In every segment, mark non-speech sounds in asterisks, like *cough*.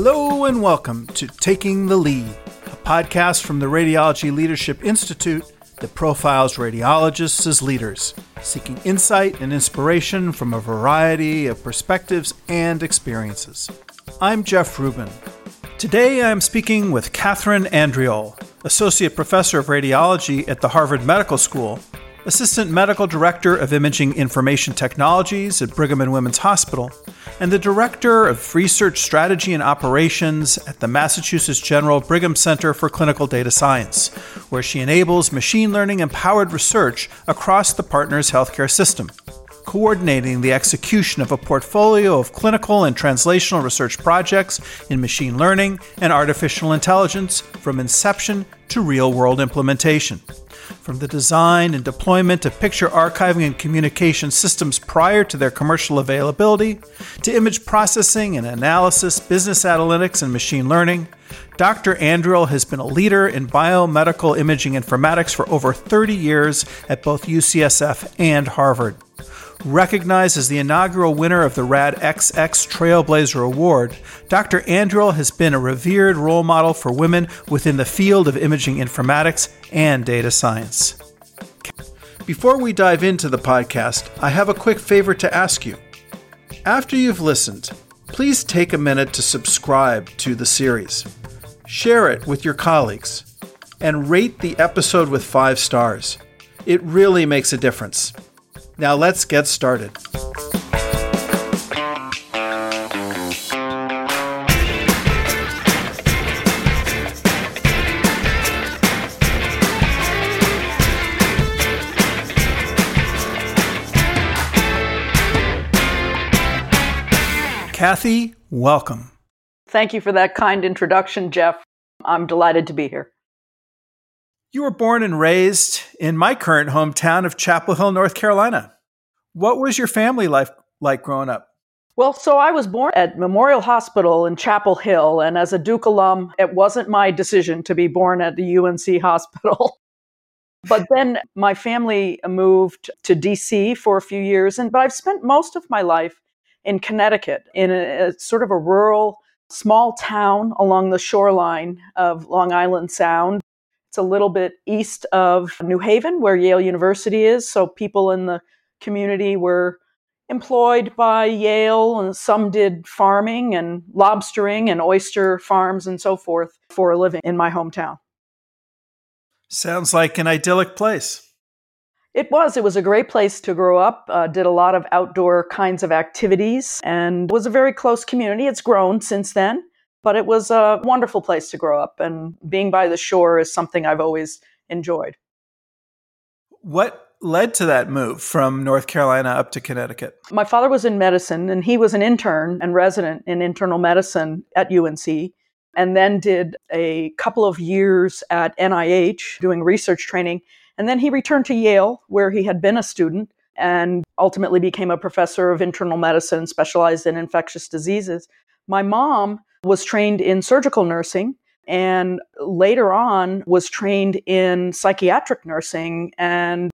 Hello and welcome to Taking the Lead, a podcast from the Radiology Leadership Institute that profiles radiologists as leaders, seeking insight and inspiration from a variety of perspectives and experiences. I'm Jeff Rubin. Today I'm speaking with Katherine Andriole, Associate Professor of Radiology at the Harvard Medical School Assistant Medical Director of Imaging Information Technologies at Brigham and Women's Hospital, and the Director of Research Strategy and Operations at the Massachusetts General Brigham Center for Clinical Data Science, where she enables machine learning empowered research across the partner's healthcare system coordinating the execution of a portfolio of clinical and translational research projects in machine learning and artificial intelligence from inception to real world implementation. From the design and deployment of picture archiving and communication systems prior to their commercial availability, to image processing and analysis, business analytics, and machine learning, Dr. Andriole has been a leader in biomedical imaging informatics for over 30 years at both UCSF and Harvard. Recognized as the inaugural winner of the RADxx Trailblazer Award, Dr. Andriole has been a revered role model for women within the field of imaging informatics and data science. Before we dive into the podcast, I have a quick favor to ask you. After you've listened, please take a minute to subscribe to the series, share it with your colleagues, and rate the episode with five stars. It really makes a difference. Now let's get started. Kathy, welcome. Thank you for that kind introduction, Jeff. I'm delighted to be here. You were born and raised in my current hometown of Chapel Hill, North Carolina. What was your family life like growing up? Well, so I was born at Memorial Hospital in Chapel Hill, and as a Duke alum, it wasn't my decision to be born at the UNC *laughs* hospital. but then my family moved to DC for a few years, and but I've spent most of my life in Connecticut in a, a sort of a rural small town along the shoreline of Long Island Sound. It's a little bit east of New Haven, where Yale University is. So people in the community were employed by Yale, and some did farming and lobstering and oyster farms and so forth for a living in my hometown. Sounds like an idyllic place. It was. It was a great place to grow up. Uh, did a lot of outdoor kinds of activities and was a very close community. It's grown since then, but it was a wonderful place to grow up. And being by the shore is something I've always enjoyed. What led to that move from North Carolina up to Connecticut? My father was in medicine and he was an intern and resident in internal medicine at UNC and then did a couple of years at NIH doing research training. And then he returned to Yale, where he had been a student and ultimately became a professor of internal medicine, specialized in infectious diseases. My mom was trained in surgical nursing and later on was trained in psychiatric nursing and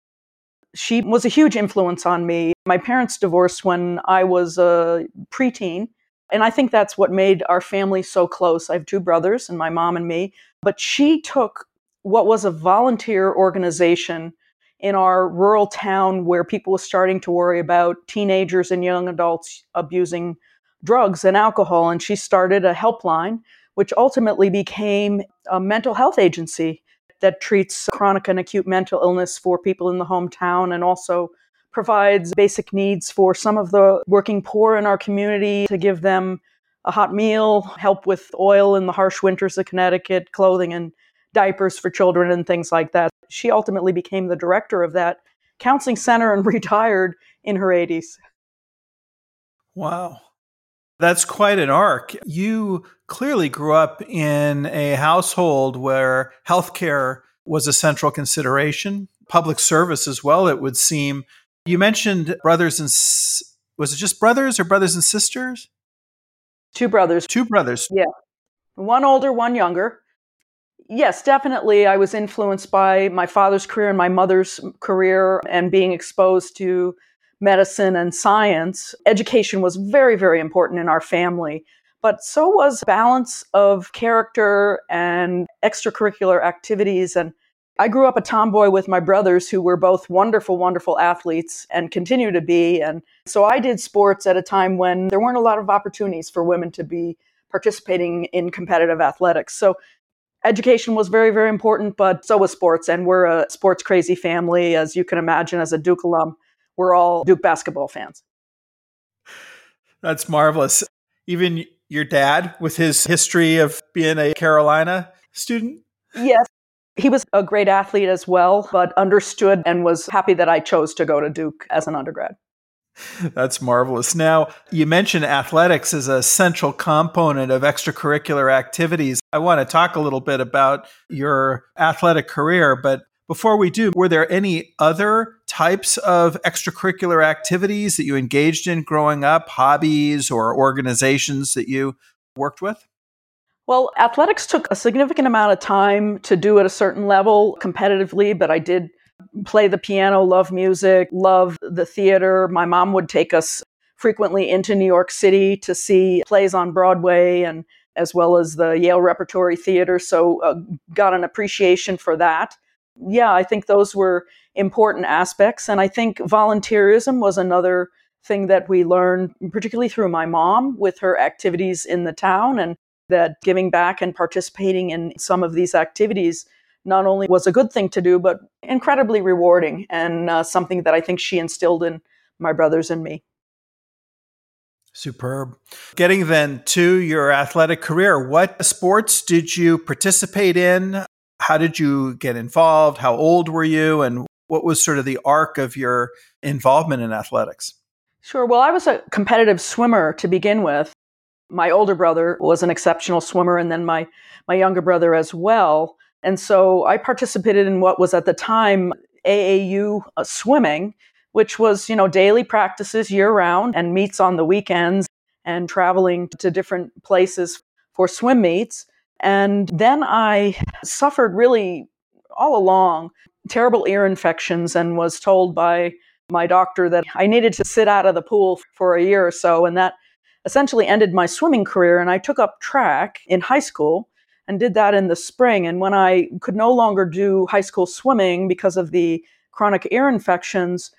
she was a huge influence on me. My parents divorced when I was a preteen, and I think that's what made our family so close. I have two brothers and my mom and me, but she took what was a volunteer organization in our rural town where people were starting to worry about teenagers and young adults abusing drugs and alcohol and she started a helpline which ultimately became a mental health agency that treats chronic and acute mental illness for people in the hometown and also provides basic needs for some of the working poor in our community to give them a hot meal, help with oil in the harsh winters of Connecticut, clothing and diapers for children and things like that. She ultimately became the director of that counseling center and *laughs* retired in her 80s. Wow. That's quite an arc. You clearly grew up in a household where healthcare was a central consideration, public service as well, it would seem. You mentioned brothers and was it just brothers or brothers and sisters? Two brothers. Two brothers. Yeah. One older, one younger. Yes, definitely. I was influenced by my father's career and my mother's career and being exposed to medicine and science. Education was very, very important in our family. but so was balance of character and extracurricular activities. And I grew up a tomboy with my brothers who were both wonderful, wonderful athletes and continue to be. And so I did sports at a time when there weren't a lot of opportunities for women to be participating in competitive athletics. So education was very, very important, but so was sports. And we're a sports crazy family, as you can imagine, as a Duke alum. We're all Duke basketball fans. That's marvelous. Even your dad, with his history of being a Carolina student? Yes. He was a great athlete as well, but understood and was happy that I chose to go to Duke as an undergrad. That's marvelous. Now, you mentioned athletics as a central component of extracurricular activities. I want to talk a little bit about your athletic career, but before we do, were there any other types of extracurricular activities that you engaged in growing up, hobbies or organizations that you worked with? Well, athletics took a significant amount of time to do at a certain level competitively, but I did play the piano, love music, love the theater. My mom would take us frequently into New York City to see plays on Broadway and as well as the Yale Repertory Theater, so uh, got an appreciation for that. Yeah, I think those were important aspects and I think volunteerism was another thing that we learned particularly through my mom with her activities in the town and that giving back and participating in some of these activities not only was a good thing to do, but incredibly rewarding and uh, something that I think she instilled in my brothers and me. Superb. Getting then to your athletic career, what sports did you participate in? How did you get involved? How old were you? And what was sort of the arc of your involvement in athletics? Sure. Well, I was a competitive swimmer to begin with. My older brother was an exceptional swimmer, and then my, my younger brother as well. And so I participated in what was at the time AAU uh, swimming, which was, you know, daily practices year round and meets on the weekends and traveling to different places for swim meets. And then I suffered really all along terrible ear infections and was told by my doctor that I needed to sit out of the pool for a year or so. And that essentially ended my swimming career. And I took up track in high school and did that in the spring. And when I could no longer do high school swimming because of the chronic ear infections,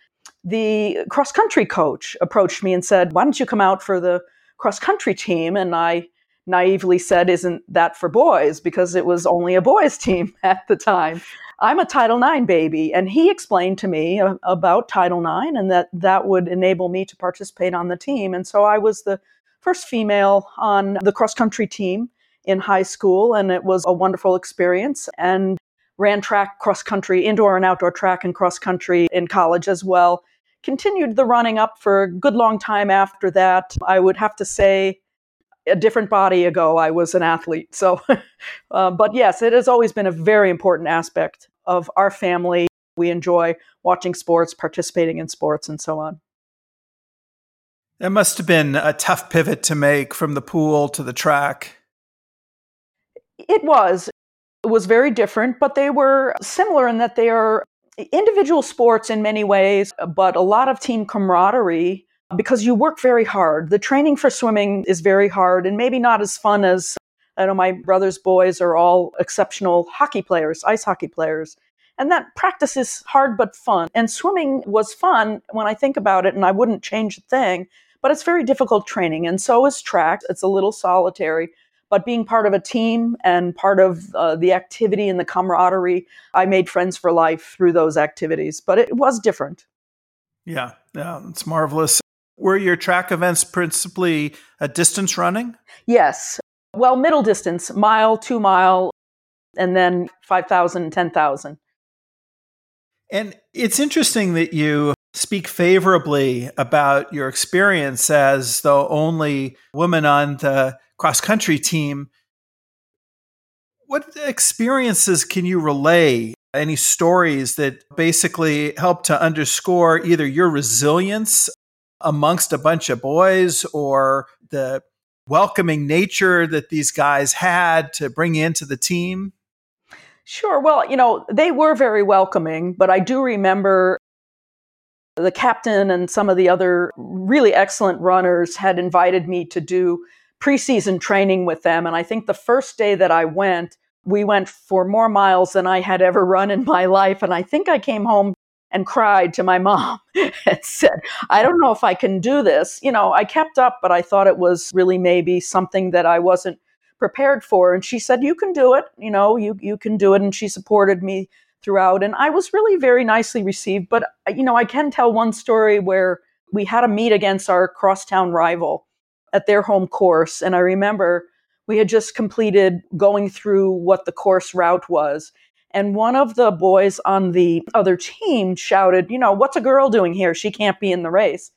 the cross country coach approached me and said, Why don't you come out for the cross country team? And I naively said, Isn't that for boys? Because it was only a boys' *laughs* team at the time. I'm a Title IX baby. And he explained to me uh, about Title IX and that that would enable me to participate on the team. And so I was the first female on the cross country team in high school, and it was a wonderful experience. And ran track, cross country, indoor and outdoor track and cross country in college as well. Continued the running up for a good long time after that. I would have to say, a different body ago, I was an athlete. So, *laughs* uh, but yes, it has always been a very important aspect of our family. We enjoy watching sports, participating in sports, and so on. It must have been a tough pivot to make from the pool to the track. It was. It was very different, but they were similar in that they are individual sports in many ways, but a lot of team camaraderie because you work very hard. The training for swimming is very hard and maybe not as fun as I know my brother's boys are all exceptional hockey players, ice hockey players. And that practice is hard but fun. And swimming was fun when I think about it, and I wouldn't change a thing, but it's very difficult training. And so is track. It's a little solitary but being part of a team and part of uh, the activity and the camaraderie, I made friends for life through those activities. But it was different. Yeah, yeah, it's marvelous. Were your track events principally a distance running? Yes. Well, middle distance, mile, two mile, and then 5,000, 10,000. And it's interesting that you speak favorably about your experience as the only woman on the cross country team. What experiences can you relay? Any stories that basically help to underscore either your resilience amongst a bunch of boys or the welcoming nature that these guys had to bring into the team? Sure. Well, you know, they were very welcoming, but I do remember the captain and some of the other really excellent runners had invited me to do preseason training with them. And I think the first day that I went, we went for more miles than I had ever run in my life. And I think I came home and cried to my *laughs* mom and said, I don't know if I can do this. You know, I kept up, but I thought it was really maybe something that I wasn't prepared for. And she said, You can do it. You know, you, you can do it. And she supported me throughout. And I was really very nicely received. But, uh, you know, I can tell one story where we had a meet against our crosstown rival at their home course. And I remember we had just completed going through what the course route was. And one of the boys on the other team shouted, You know, what's a girl doing here? She can't be in the race.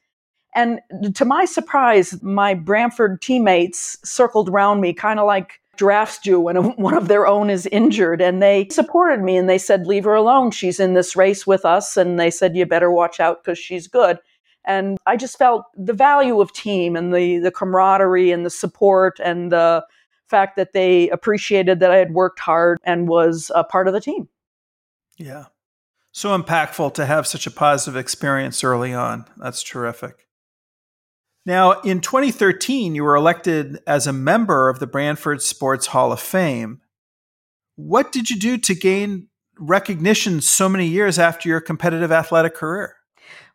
And to my surprise, my Branford teammates circled around me, kind of like drafts do when *laughs* one of their own is injured. And they supported me and they said, Leave her alone. She's in this race with us. And they said, You better watch out because she's good. And I just felt the value of team and the, the camaraderie and the support and the fact that they appreciated that I had worked hard and was a part of the team. Yeah. So impactful to have such a positive experience early on. That's terrific. Now, in 2013, you were elected as a member of the Branford Sports Hall of Fame. What did you do to gain recognition so many years after your competitive athletic career?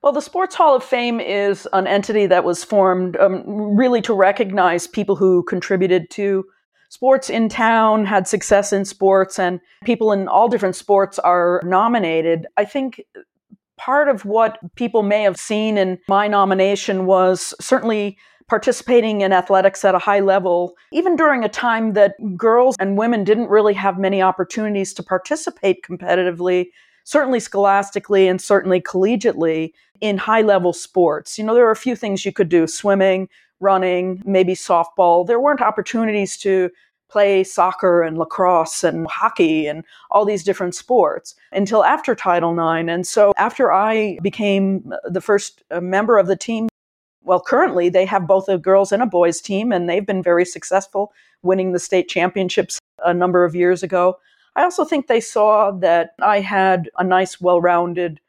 Well, the Sports Hall of Fame is an entity that was formed um, really to recognize people who contributed to sports in town, had success in sports, and people in all different sports are nominated. I think part of what people may have seen in my nomination was certainly participating in athletics at a high level, even during a time that girls and women didn't really have many opportunities to participate competitively, certainly scholastically and certainly collegiately in high level sports. You know, there are a few things you could do swimming, running, maybe softball. There weren't opportunities to play soccer and lacrosse and hockey and all these different sports until after Title IX. And so after I became the first uh, member of the team, well, currently they have both a girls and a boys team, and they've been very successful, winning the state championships a number of years ago. I also think they saw that I had a nice, well rounded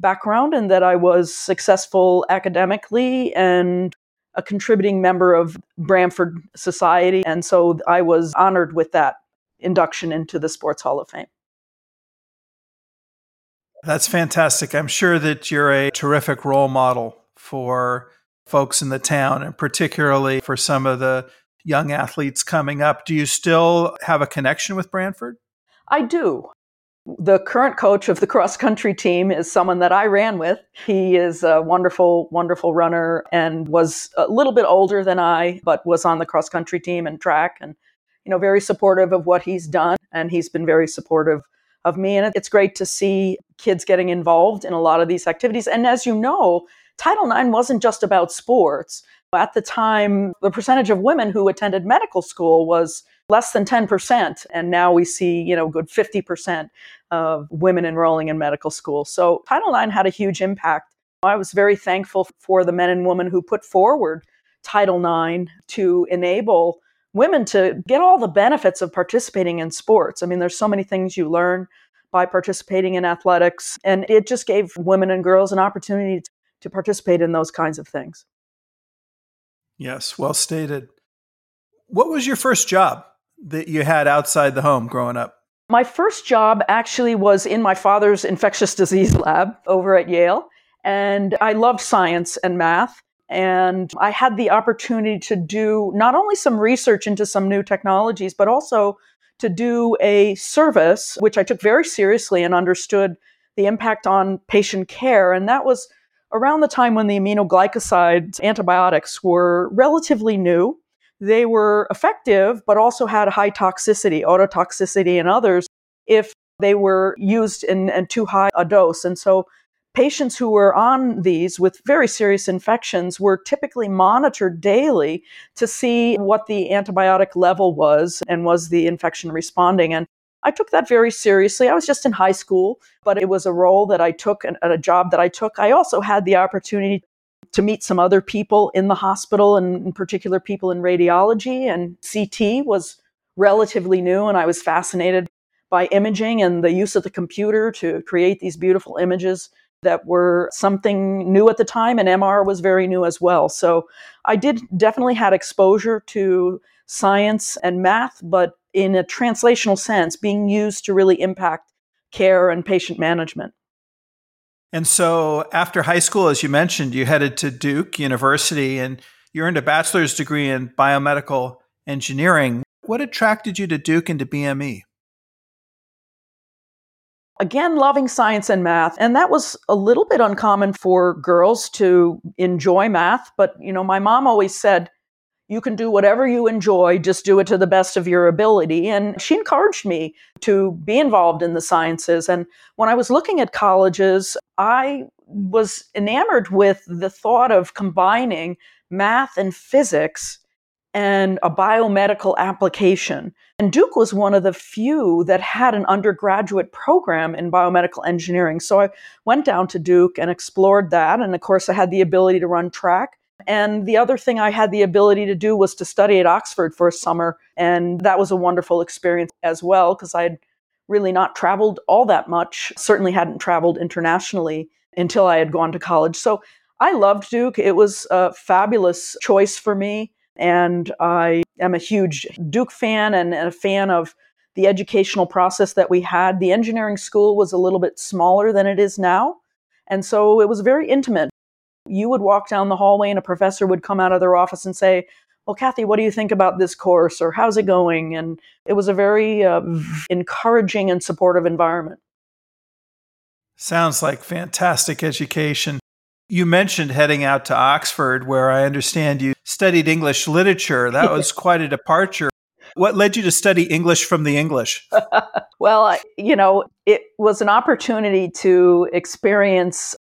background and that I was successful academically and a contributing member of Branford Society. And so I was honored with that induction into the Sports Hall of Fame. That's fantastic. I'm sure that you're a terrific role model for folks in the town and particularly for some of the young athletes coming up. Do you still have a connection with Branford? I do. The current coach of the cross country team is someone that I ran with. He is a wonderful, wonderful runner and was a little bit older than I, but was on the cross country team and track and, you know, very supportive of what he's done. And he's been very supportive of me. And it's great to see kids getting involved in a lot of these activities. And as you know, Title IX wasn't just about sports. At the time, the percentage of women who attended medical school was less than 10%. And now we see, you know, good 50% of women enrolling in medical school. So Title IX had a huge impact. I was very thankful for the men and women who put forward Title IX to enable women to get all the benefits of participating in sports. I mean, there's so many things you learn by participating in athletics, and it just gave women and girls an opportunity to participate in those kinds of things. Yes, well stated. What was your first job? That you had outside the home growing up? My first job actually was in my father's infectious disease *laughs* lab over at Yale. And I loved science and math. And I had the opportunity to do not only some research into some new technologies, but also to do a service, which I took very seriously and understood the impact on patient care. And that was around the time when the aminoglycosides antibiotics were relatively new they were effective, but also had high toxicity, ototoxicity, and others if they were used in, in too high a dose. And so patients who were on these with very serious infections were typically monitored daily to see what the antibiotic level was and was the infection responding. And I took that very seriously. I was just in high school, but it was a role that I took and a job that I took. I also had the opportunity to meet some other people in the hospital and in particular people in radiology and CT was relatively new and I was fascinated by imaging and the use of the computer to create these beautiful images that were something new at the time, and MR was very new as well. So I did definitely had exposure to science and math, but in a translational sense, being used to really impact care and patient management. And so after high school, as you mentioned, you headed to Duke University and you earned a bachelor's degree in biomedical engineering. What attracted you to Duke and to BME? Again, loving science and math. And that was a little bit uncommon for girls to enjoy math. But, you know, my mom always said, you can do whatever you enjoy, just do it to the best of your ability. And she encouraged me to be involved in the sciences. And when I was looking at colleges, I was enamored with the thought of combining math and physics and a biomedical application. And Duke was one of the few that had an undergraduate program in biomedical engineering. So I went down to Duke and explored that. And of course, I had the ability to run track. And the other thing I had the ability to do was to study at Oxford for a summer. And that was a wonderful experience as well, because I had really not traveled all that much, certainly hadn't traveled internationally until I had gone to college. So I loved Duke. It was a fabulous choice for me. And I am a huge Duke fan and a fan of the educational process that we had. The engineering school was a little bit smaller than it is now. And so it was very intimate. You would walk down the hallway and a professor would come out of their office and say, well, Kathy, what do you think about this course or how's it going? And it was a very uh, encouraging and supportive environment. Sounds like fantastic education. You mentioned heading out to Oxford, where I understand you studied English literature. That was *laughs* quite a departure. What led you to study English from the English? *laughs* well, you know, it was an opportunity to experience,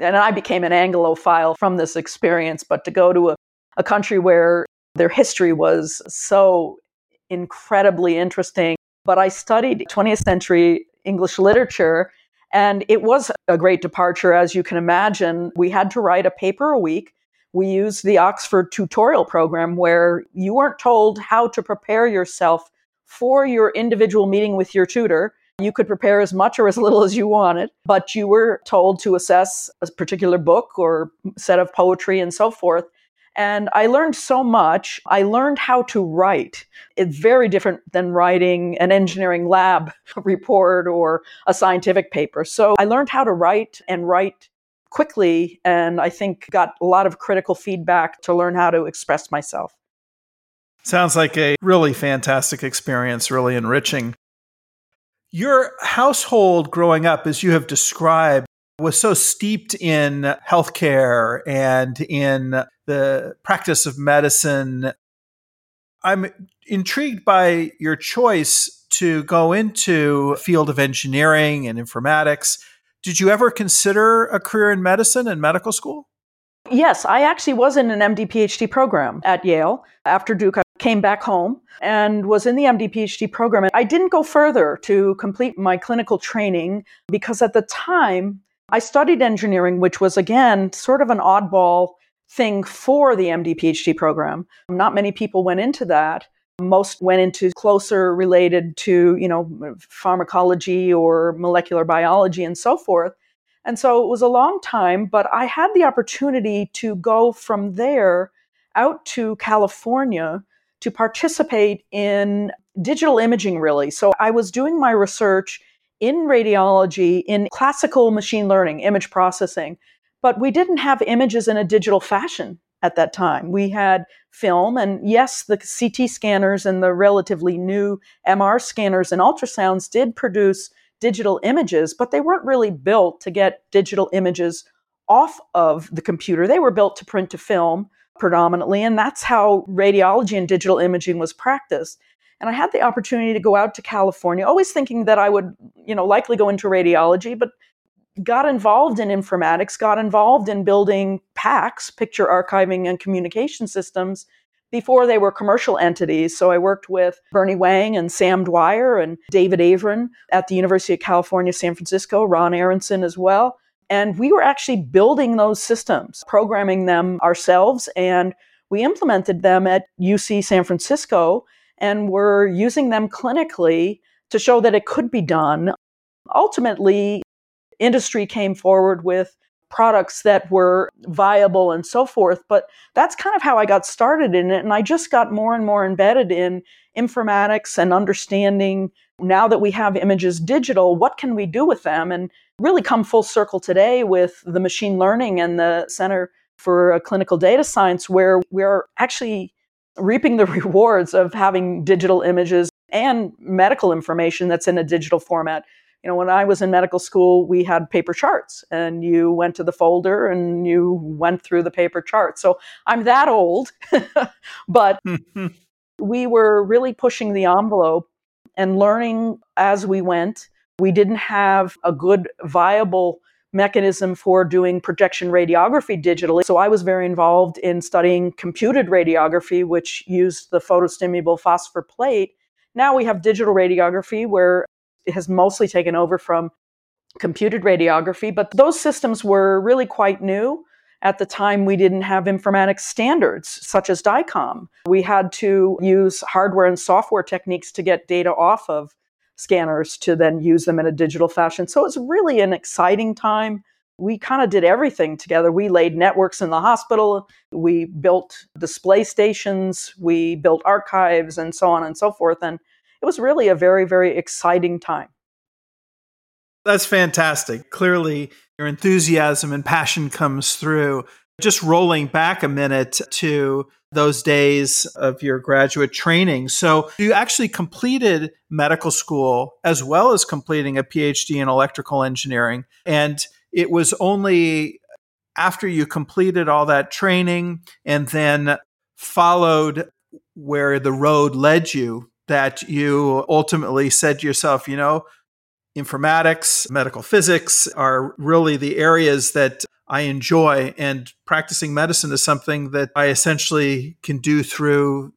and I became an Anglophile from this experience, but to go to a, a country where their history was so incredibly interesting. But I studied 20th century English literature and it was a great departure, as you can imagine. We had to write a paper a week. We used the Oxford tutorial program where you weren't told how to prepare yourself for your individual meeting with your tutor. You could prepare as much or as little as you wanted, but you were told to assess a particular book or set of poetry and so forth. And I learned so much. I learned how to write. It's very different than writing an engineering lab *laughs* report or a scientific paper. So I learned how to write and write quickly. And I think got a lot of critical feedback to learn how to express myself. Sounds like a really fantastic experience, really enriching. Your household growing up, as you have described, was so steeped in healthcare and in the practice of medicine. I'm intrigued by your choice to go into field of engineering and informatics. Did you ever consider a career in medicine and medical school? Yes, I actually was in an MD PhD program at Yale. After Duke, came back home and was in the MD PhD program. And I didn't go further to complete my clinical training because at the time, I studied engineering, which was again sort of an oddball thing for the MD PhD program. Not many people went into that. Most went into closer related to, you know, pharmacology or molecular biology and so forth. And so it was a long time, but I had the opportunity to go from there out to California to participate in digital imaging, really. So I was doing my research in radiology in classical machine learning, image processing, but we didn't have images in a digital fashion at that time. We had film, and yes, the CT scanners and the relatively new MR scanners and ultrasounds did produce digital images, but they weren't really built to get digital images off of the computer. They were built to print to film predominantly, and that's how radiology and digital imaging was practiced. And I had the opportunity to go out to California, always thinking that I would, you know, likely go into radiology, but got involved in informatics, got involved in building PACS, picture archiving and communication systems, before they were commercial entities. So I worked with Bernie Huang and Sam Dwyer and David Avrin at the University of California, San Francisco, Ron Arenson as well. And we were actually building those systems, programming them ourselves, and we implemented them at UC San Francisco and we're using them clinically to show that it could be done. Ultimately, industry came forward with products that were viable and so forth. But that's kind of how I got started in it. And I just got more and more embedded in informatics and understanding now that we have images digital, what can we do with them? And really come full circle today with the machine learning and the Center for Clinical Data Science, where we're actually reaping the *laughs* rewards of having digital images and medical information that's in a digital format. You know, when I was in medical school, we had paper charts, and you went to the folder and you went through the paper chart. So I'm that old, *laughs* but *laughs* we were really pushing the envelope and learning as we went. We didn't have a good, viable mechanism for doing projection radiography digitally. So I was very involved in studying computed radiography, which used the photostimulable phosphor plate. Now we have digital radiography where it has mostly taken over from computed radiography, but those systems were really quite new. At the time, we didn't have informatics standards such as DICOM. We had to use hardware and software techniques to get data off of scanners to then use them in a digital fashion. So it's really an exciting time. We kind of did everything together. We laid networks in the hospital, we built display stations, we built archives, and so on and so forth. And it was really a very, very exciting time. That's fantastic. Clearly, your enthusiasm and passion comes through. Just rolling back a minute to those days of your graduate training. So, you actually completed medical school as well as completing a PhD in electrical engineering. And it was only after you completed all that training and then followed where the road led you that you ultimately said to yourself, you know, informatics, medical physics are really the areas that I enjoy. And practicing medicine is something that I essentially can do through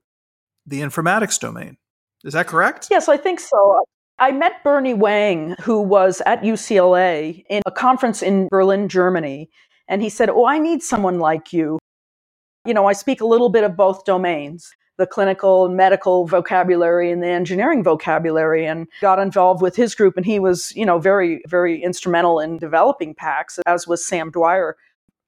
the informatics domain. Is that correct? Yes, I think so. I met Bernie Huang, who was at UCLA in a conference in Berlin, Germany. And he said, Oh, I need someone like you. You know, I speak a little bit of both domains the clinical and medical vocabulary and the engineering vocabulary and got involved with his group. And he was you know very very instrumental in developing PACS as was Sam Dwyer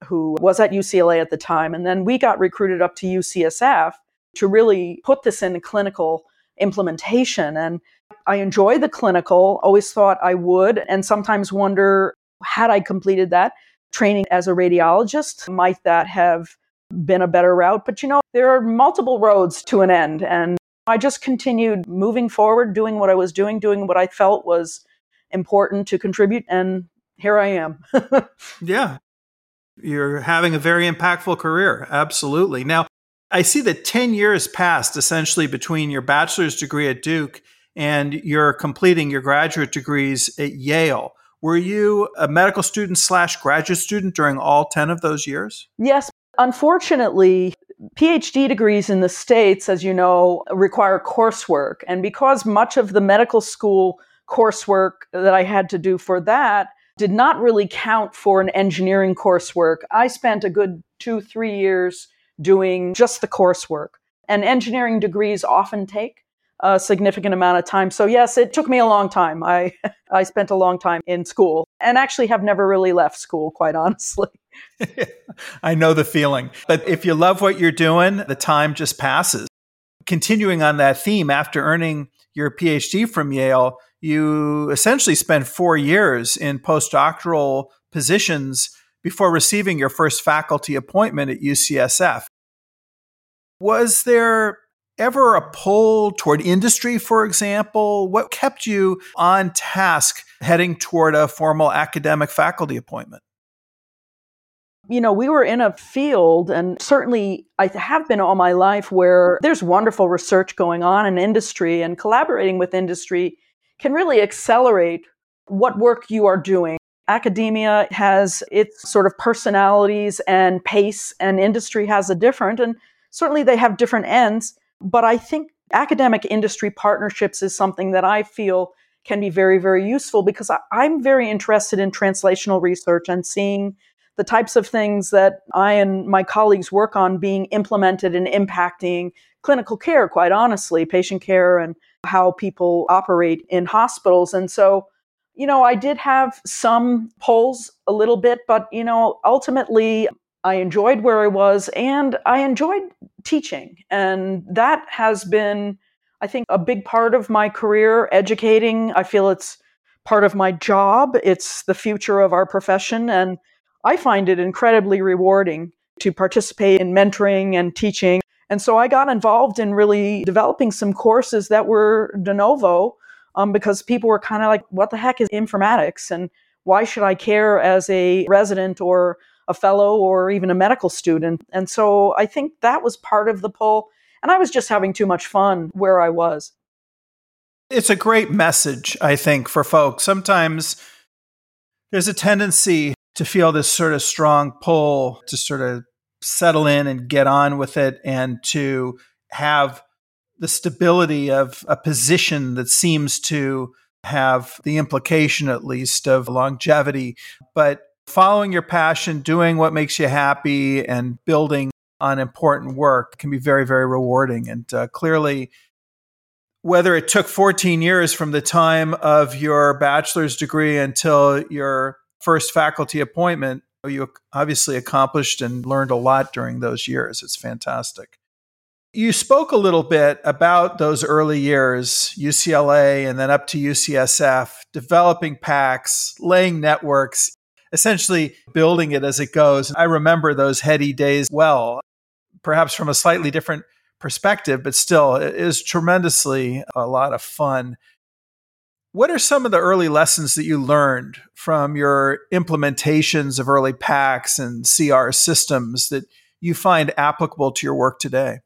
who was at UCLA at the time. And then we got recruited up to UCSF to really put this in clinical implementation. And I enjoy the clinical always thought I would and sometimes wonder had I completed that training as a radiologist might that have been a better route. But you know, there are multiple roads to an end. And I just continued moving forward, doing what I was doing, doing what I felt was important to contribute. And here I am. *laughs* yeah. You're having a very impactful career. Absolutely. Now, I see that 10 years passed essentially between your bachelor's degree at Duke and you're completing your graduate degrees at Yale. Were you a medical student slash graduate student during all 10 of those years? Yes, Unfortunately, PhD degrees in the States, as you know, require coursework. And because much of the medical school coursework that I had to do for that did not really count for an engineering coursework, I spent a good two, three years doing just the coursework. And engineering degrees often take a significant amount of time. So yes, it took me a long time. I *laughs* I spent a long time in school and actually have never really left school quite honestly. *laughs* I know the feeling. But if you love what you're doing, the time just passes. Continuing on that theme, after earning your PhD from Yale, you essentially spent four years in postdoctoral positions before receiving your first faculty appointment at UCSF. Was there ever a pull toward industry, for example? What kept you on task heading toward a formal academic faculty appointment? you know, we were in a field, and certainly I have been all my life, where there's wonderful research going on in industry, and collaborating with industry can really accelerate what work you are doing. Academia has its sort of personalities and pace, and industry has a different, and certainly they have different ends. But I think academic industry partnerships is something that I feel can be very, very useful because I'm very interested in translational research and seeing the types of things that I and my colleagues work on being implemented and impacting clinical care, quite honestly, patient care and how people operate in hospitals. And so, you know, I did have some pulls a little bit, but, you know, ultimately I enjoyed where I was and I enjoyed teaching. And that has been, I think, a big part of my career, educating. I feel it's part of my job, it's the future of our profession. And I find it incredibly rewarding to participate in mentoring and teaching. And so I got involved in really developing some courses that were de novo um, because people were kind of like, what the heck is informatics? And why should I care as a resident or a fellow or even a medical student? And so I think that was part of the pull. And I was just having too much fun where I was. It's a great message, I think, for folks. Sometimes there's a tendency to feel this sort of strong pull to sort of settle in and get on with it and to have the stability of a position that seems to have the implication, at least, of longevity. But following your passion, doing what makes you happy, and building on important work can be very, very rewarding. And uh, clearly, whether it took 14 years from the time of your bachelor's degree until your first faculty appointment, you obviously accomplished and learned a lot during those years. It's fantastic. You spoke a little bit about those early years, UCLA and then up to UCSF, developing PACS, laying networks, essentially building it as it goes. I remember those heady days well, perhaps from a slightly different perspective, but still, it is tremendously a lot of fun. What are some of the early lessons that you learned from your implementations of early PACS and CR systems that you find applicable to your work today?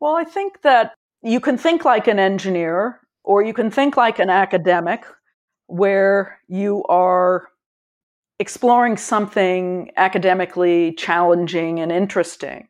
Well, I think that you can think like an engineer or you can think like an academic where you are exploring something academically challenging and interesting.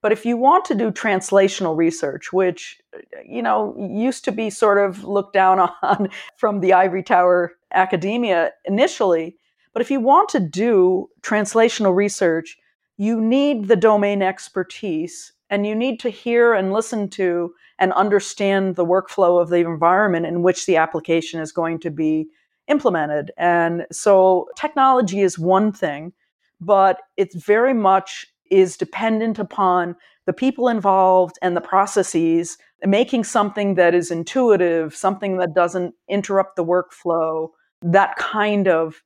But if you want to do translational research, which, you know, used to be sort of looked down *laughs* on from the ivory tower academia initially, but if you want to do translational research, you need the domain expertise and you need to hear and listen to and understand the workflow of the environment in which the application is going to be implemented. And so technology is one thing, but it's very much is dependent upon the people involved and the processes making something that is intuitive, something that doesn't interrupt the workflow, that kind of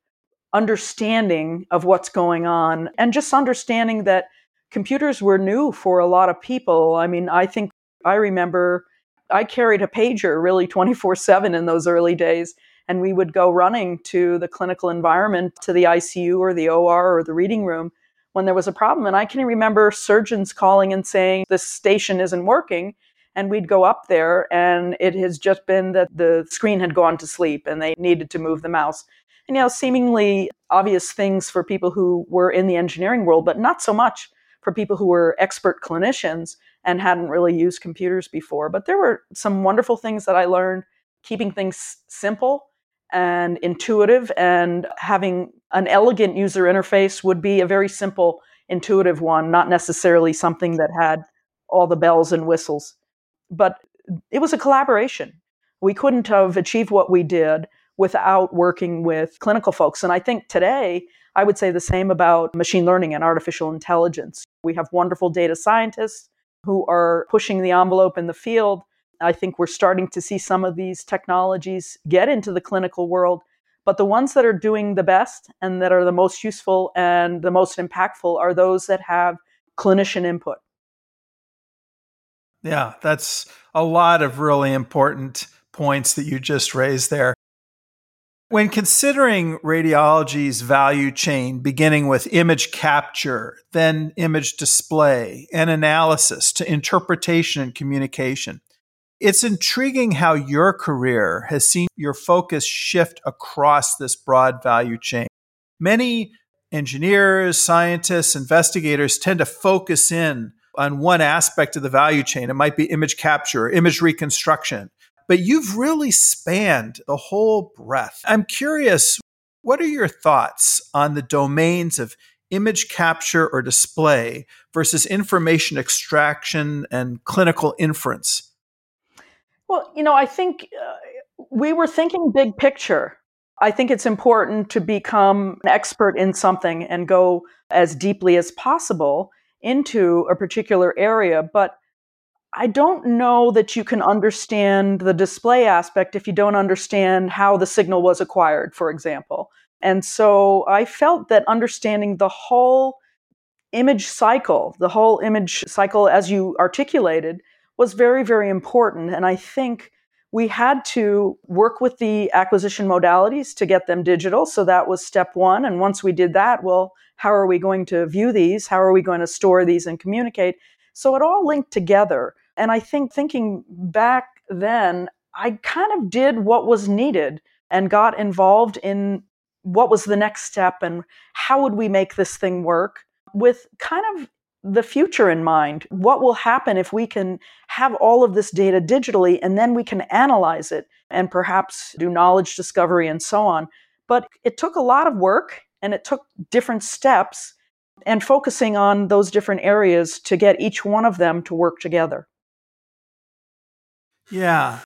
understanding of what's going on, and just understanding that computers were new for a lot of people. I mean, I think I remember I carried a pager really 24 7 in those early days. And we would go running to the clinical environment, to the ICU or the OR or the reading room when there was a problem. And I can remember surgeons calling and saying, This station isn't working. And we'd go up there, and it has just been that the screen had gone to sleep and they needed to move the mouse. And, you know, seemingly obvious things for people who were in the engineering world, but not so much for people who were expert clinicians and hadn't really used computers before. But there were some wonderful things that I learned keeping things simple and intuitive and having an elegant user interface would be a very simple intuitive one not necessarily something that had all the bells and whistles but it was a collaboration we couldn't have achieved what we did without working with clinical folks and i think today I would say the same about machine learning and artificial intelligence. We have wonderful data scientists who are pushing the envelope in the field. I think we're starting to see some of these technologies get into the clinical world. But the ones that are doing the best and that are the most useful and the most impactful are those that have clinician input. Yeah, that's a lot of really important points that you just raised there. When considering radiology's value chain, beginning with image capture, then image display and analysis to interpretation and communication, it's intriguing how your career has seen your focus shift across this broad value chain. Many engineers, scientists, investigators tend to focus in on one aspect of the value chain. It might be image capture, image reconstruction but you've really spanned the whole breadth. I'm curious, what are your thoughts on the domains of image capture or display versus information extraction and clinical inference? Well, you know, I think uh, we were thinking big picture I think it's important to become an expert in something and go as deeply as possible into a particular area. But I don't know that you can understand the display aspect if you don't understand how the signal was acquired, for example. And so I felt that understanding the whole image cycle, the whole image cycle as you articulated, was very, very important. And I think we had to work with the acquisition modalities to get them digital. So that was step one. And once we did that, well, how are we going to view these? How are we going to store these and communicate? So it all linked together. And I think thinking back then, I kind of did what was needed and got involved in what was the next step and how would we make this thing work with kind of the future in mind. What will happen if we can have all of this data digitally and then we can analyze it and perhaps do knowledge discovery and so on? But it took a lot of work and it took different steps and focusing on those different areas to get each one of them to work together. Yeah.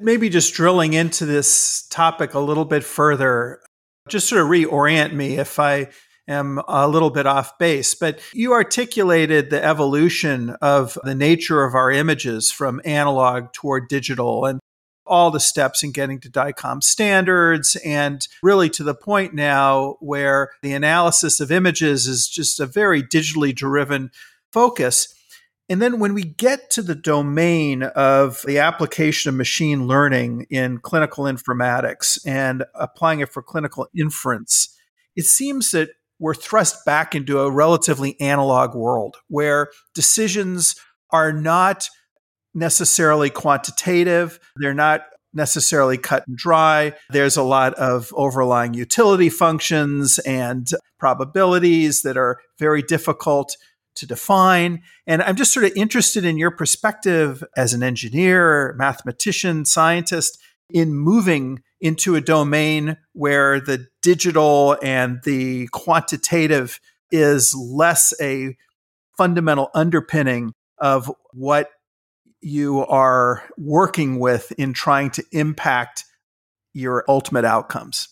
Maybe just drilling into this topic a little bit further, just sort of reorient me if I am a little bit off base. But you articulated the evolution of the nature of our images from analog toward digital and all the steps in getting to DICOM standards, and really to the point now where the analysis of images is just a very digitally driven focus. And then when we get to the domain of the application of machine learning in clinical informatics and applying it for clinical inference, it seems that we're thrust back into a relatively analog world where decisions are not necessarily quantitative, they're not necessarily cut and dry. There's a lot of overlying utility functions and probabilities that are very difficult to define. And I'm just sort of interested in your perspective as an engineer, mathematician, scientist in moving into a domain where the digital and the quantitative is less a fundamental underpinning of what you are working with in trying to impact your ultimate outcomes.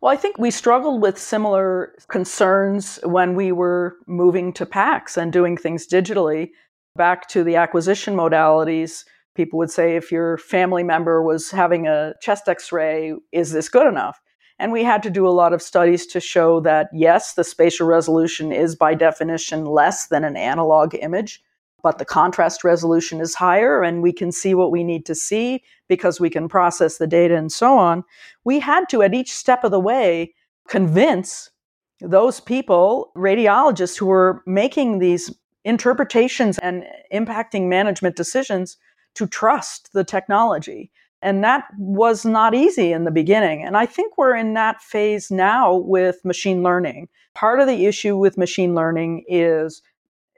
Well, I think we struggled with similar concerns when we were moving to PACS and doing things digitally. Back to the acquisition modalities, people would say if your family member was having a chest x ray, is this good enough? And we had to do a lot of studies to show that yes, the spatial resolution is by definition less than an analog image, but the contrast resolution is higher and we can see what we need to see because we can process the data and so on. We had to, at each step of the way, convince those people, radiologists who were making these interpretations and impacting management decisions, to trust the technology. And that was not easy in the beginning. And I think we're in that phase now with machine learning. Part of the issue with machine learning is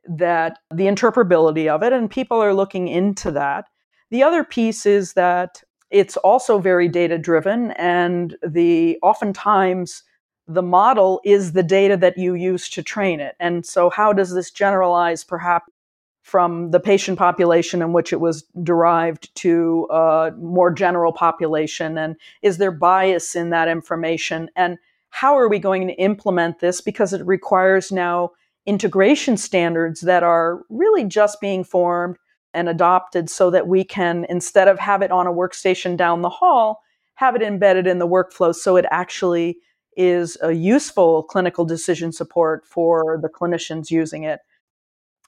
that the interpretability of it, and people are looking into that. The other piece is that it's also very data driven, and the oftentimes the model is the data that you use to train it. And so, how does this generalize perhaps from the patient population in which it was derived to a more general population? And is there bias in that information? And how are we going to implement this? Because it requires now integration standards that are really just being formed and adopted so that we can, instead of have it on a workstation down the hall, have it embedded in the workflow so it actually is a useful clinical decision support for the clinicians using it.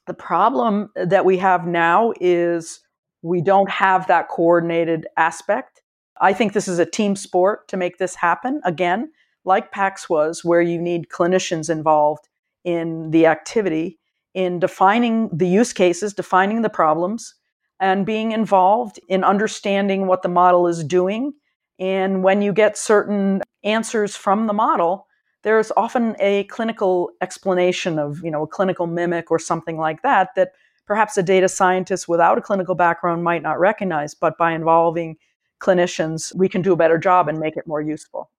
The problem that we have now is we don't have that coordinated aspect. I think this is a team sport to make this happen. Again, like PACS was, where you need clinicians involved in the activity, in defining the use cases, defining the problems, and being involved in understanding what the model is doing. And when you get certain answers from the model, there's often a clinical explanation of, you know, a clinical mimic or something like that that perhaps a data scientist without a clinical background might not recognize, but by involving clinicians, we can do a better job and make it more useful.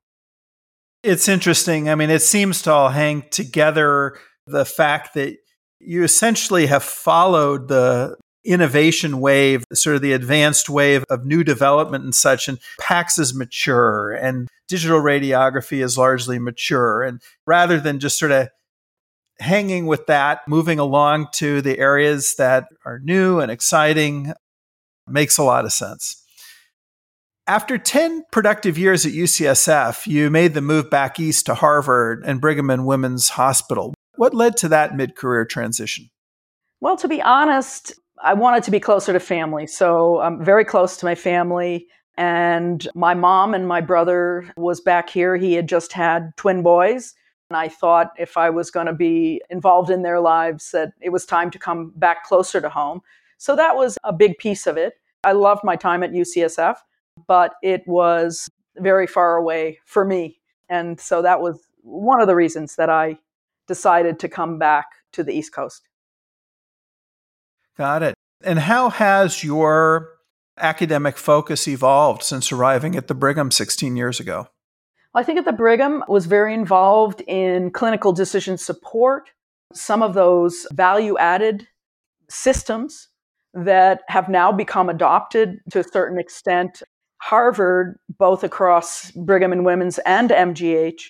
It's interesting. I mean, it seems to all hang together the fact that you essentially have followed the innovation wave, sort of the advanced wave of new development and such. And PACS is mature and digital radiography is largely mature. And rather than just sort of hanging with that, moving along to the areas that are new and exciting makes a lot of sense. After 10 productive years at UCSF, you made the move back east to Harvard and Brigham and Women's Hospital. What led to that mid career transition? Well, to be honest, I wanted to be closer to family. So I'm very close to my family. And my mom and my brother was back here. He had just had twin boys. And I thought if I was going to be involved in their lives, that it was time to come back closer to home. So that was a big piece of it. I loved my time at UCSF, but it was very far away for me. And so that was one of the reasons that I decided to come back to the East Coast. Got it. And how has your academic focus evolved since arriving at the Brigham 16 years ago? I think at the Brigham was very involved in clinical decision support, some of those value added systems that have now become adopted to a certain extent. Harvard, both across Brigham and Women's and MGH,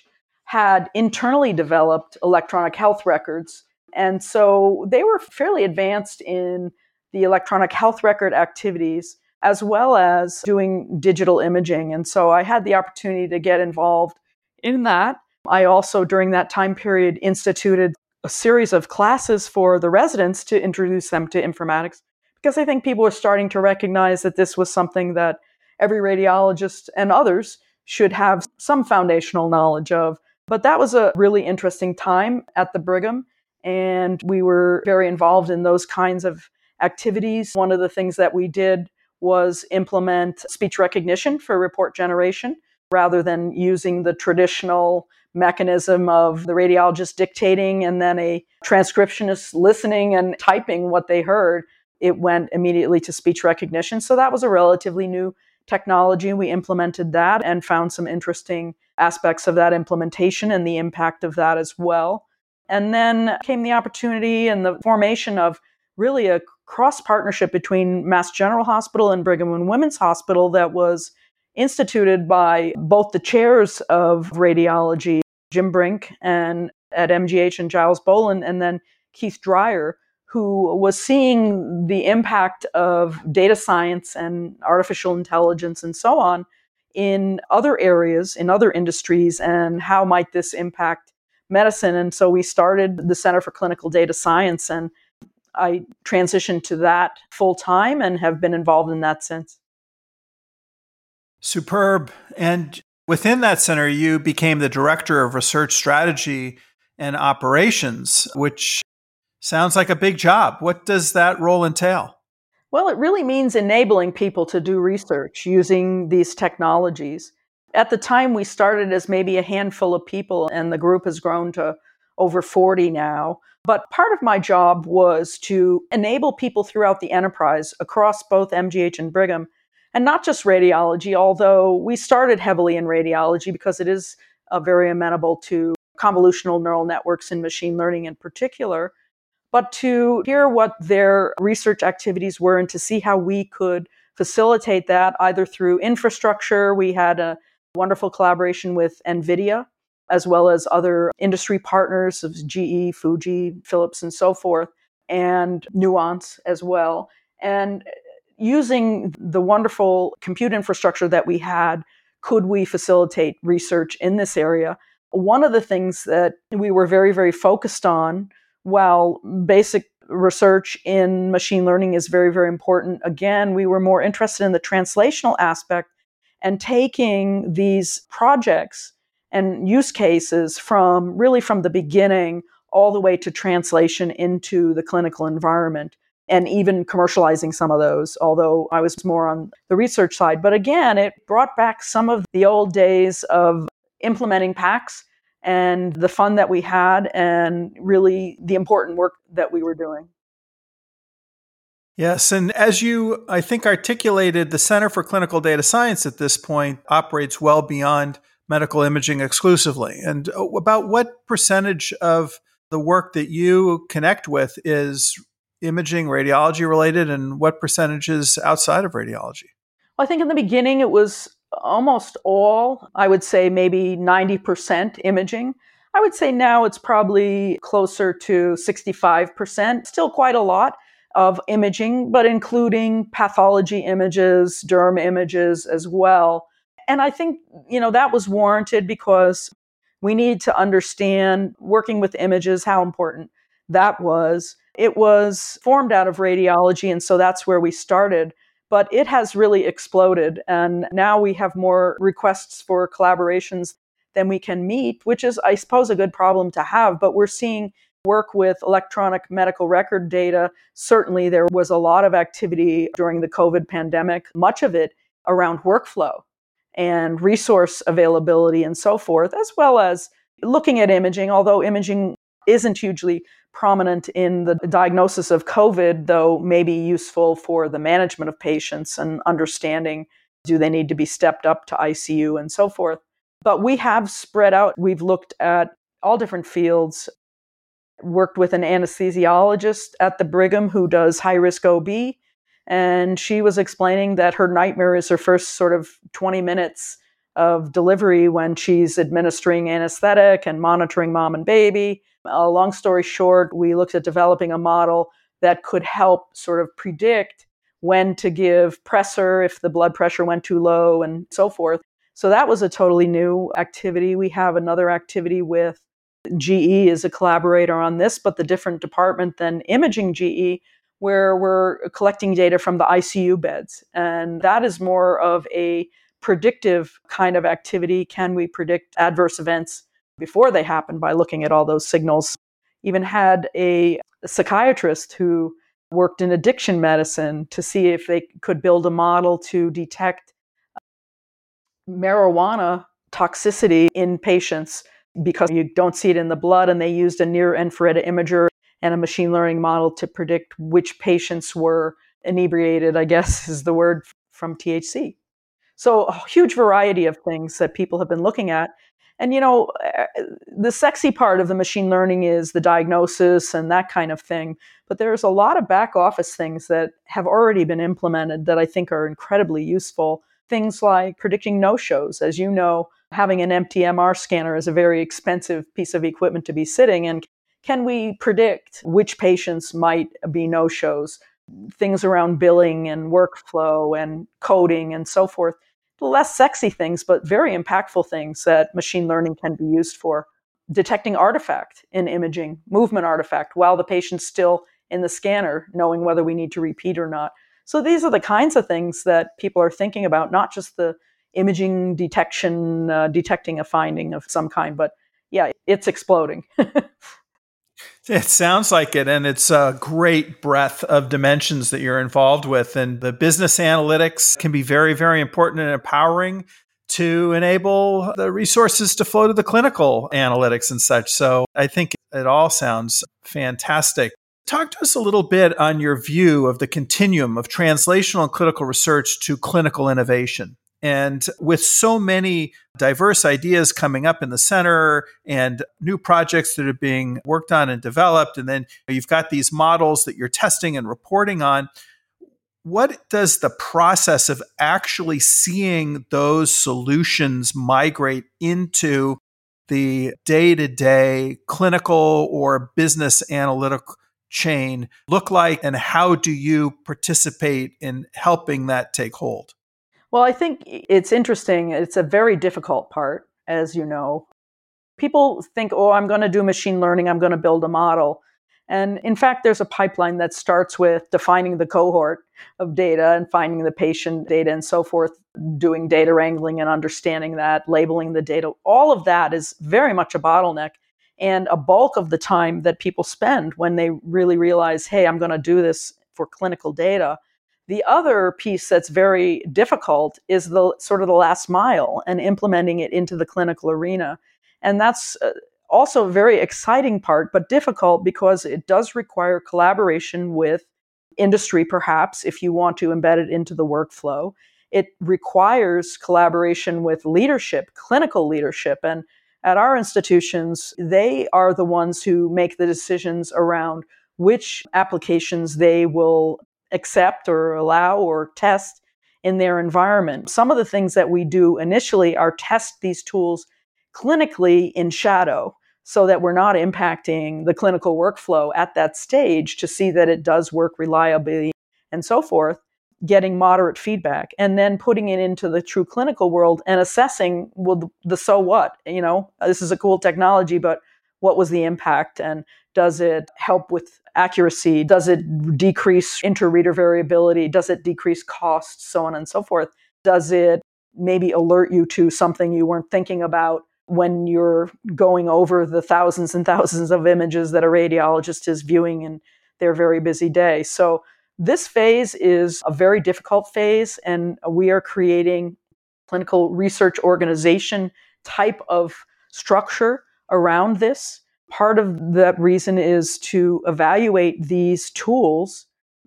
had internally developed electronic health records. And so they were fairly advanced in the electronic health record activities as well as doing digital imaging. And so I had the opportunity to get involved in that. I also, during that time period, instituted a series of classes for the residents to introduce them to informatics because I think people were starting to recognize that this was something that every radiologist and others should have some foundational knowledge of. But that was a really interesting time at the Brigham, and we were very involved in those kinds of activities. One of the things that we did was implement speech recognition for report generation rather than using the traditional mechanism of the radiologist dictating and then a transcriptionist listening and typing what they heard. It went immediately to speech recognition. So that was a relatively new technology. We implemented that and found some interesting aspects of that implementation and the impact of that as well. And then came the opportunity and the formation of really a cross partnership between Mass General Hospital and Brigham and Women's Hospital that was instituted by both the chairs of radiology, Jim Brink and at MGH and Giles Boland, and then Keith Dreyer, who was seeing the impact of data science and artificial intelligence and so on in other areas, in other industries, and how might this impact medicine. And so we started the Center for Clinical Data Science and I transitioned to that full time and have been involved in that since. Superb. And within that center, you became the director of research strategy and operations, which sounds like a big job. What does that role entail? Well, it really means enabling people to do research using these technologies. At the time, we started as maybe a handful of people, and the group has grown to over 40 now. But part of my job was to enable people throughout the enterprise across both MGH and Brigham, and not just radiology, although we started heavily in radiology because it is uh, very amenable to convolutional neural networks and machine learning in particular, but to hear what their research activities were and to see how we could facilitate that either through infrastructure. We had a wonderful collaboration with NVIDIA as well as other industry partners of GE, Fuji, Philips, and so forth, and Nuance as well. And using the wonderful compute infrastructure that we had, could we facilitate research in this area? One of the things that we were very, very focused on, while basic research in machine learning is very, very important, again, we were more interested in the translational aspect and taking these projects and use cases from really from the beginning all the way to translation into the clinical environment and even commercializing some of those, although I was more on the research side. But again, it brought back some of the old days of implementing PACS and the fun that we had and really the important work that we were doing. Yes, and as you, I think, articulated, the Center for Clinical Data Science at this point operates well beyond medical imaging exclusively. And uh, about what percentage of the work that you connect with is imaging, radiology related, and what percentages outside of radiology? I think in the beginning it was almost all, I would say maybe 90% imaging. I would say now it's probably closer to 65%, still quite a lot of imaging, but including pathology images, derm images as well. And I think, you know, that was warranted because we need to understand working with images, how important that was. It was formed out of radiology, and so that's where we started. But it has really exploded, and now we have more requests for collaborations than we can meet, which is, I suppose, a good problem to have. But we're seeing work with electronic medical record data. Certainly, there was a lot of activity during the COVID pandemic, much of it around workflow and resource availability and so forth, as well as looking at imaging, although imaging isn't hugely prominent in the diagnosis of COVID, though may be useful for the management of patients and understanding do they need to be stepped up to ICU and so forth. But we have spread out. We've looked at all different fields, worked with an anesthesiologist at the Brigham who does high risk OB and she was explaining that her nightmare is her first sort of 20 minutes of delivery when she's administering anesthetic and monitoring mom and baby. Uh, long story short, we looked at developing a model that could help sort of predict when to give pressor if the blood pressure went too low and so forth. So that was a totally new activity. We have another activity with GE is a collaborator on this, but the different department than imaging GE where we're collecting data from the ICU beds. And that is more of a predictive kind of activity. Can we predict adverse events before they happen by looking at all those signals? Even had a psychiatrist who worked in addiction medicine to see if they could build a model to detect uh, marijuana toxicity in patients because you don't see it in the blood and they used a near infrared imager and a machine learning model to predict which patients were inebriated, I guess *laughs* is the word from THC. So, a huge variety of things that people have been looking at. And, you know, eh, the sexy part of the machine learning is the diagnosis and that kind of thing. But there's a lot of back office things that have already been implemented that I think are incredibly useful. Things like predicting no shows. As you know, having an empty MR scanner is a very expensive piece of equipment to be sitting and can we predict which patients might be no shows? Things around billing and workflow and coding and so forth. Less sexy things, but very impactful things that machine learning can be used for. Detecting artifact in imaging, movement artifact, while the patient's still in the scanner, knowing whether we need to repeat or not. So these are the kinds of things that people are thinking about, not just the imaging detection, uh, detecting a finding of some kind, but yeah, it's exploding. *laughs* It sounds like it. And it's a great breadth of dimensions that you're involved with. And the business analytics can be very, very important and empowering to enable the resources to flow to the clinical analytics and such. So I think it all sounds fantastic. Talk to us a little bit on your view of the continuum of translational and clinical research to clinical innovation. And with so many diverse ideas coming up in the center and new projects that are being worked on and developed, and then you've got these models that you're testing and reporting on, what does the process of actually seeing those solutions migrate into the day to day clinical or business analytic chain look like, and how do you participate in helping that take hold? Well, I think it's interesting. It's a very difficult part, as you know. People think, oh, I'm going to do machine learning, I'm going to build a model. And in fact, there's a pipeline that starts with defining the cohort of data and finding the patient data and so forth, doing data wrangling and understanding that, labeling the data. All of that is very much a bottleneck and a bulk of the time that people spend when they really realize, hey, I'm going to do this for clinical data the other piece that's very difficult is the sort of the last mile and implementing it into the clinical arena. And that's uh, also a very exciting part, but difficult because it does require collaboration with industry, perhaps, if you want to embed it into the workflow. It requires collaboration with leadership, clinical leadership. And at our institutions, they are the ones who make the decisions around which applications they will accept or allow or test in their environment. Some of the things that we do initially are test these tools clinically in shadow so that we're not impacting the clinical workflow at that stage to see that it does work reliably and so forth, getting moderate feedback, and then putting it into the true clinical world and assessing well, the, the so what. You know, this is a cool technology, but what was the impact? And does it help with accuracy? Does it decrease inter-reader variability? Does it decrease costs? So on and so forth. Does it maybe alert you to something you weren't thinking about when you're going over the thousands and thousands of images that a radiologist is viewing in their very busy day? So this phase is a very difficult phase, and we are creating clinical research organization type of structure around this Part of that reason is to evaluate these tools.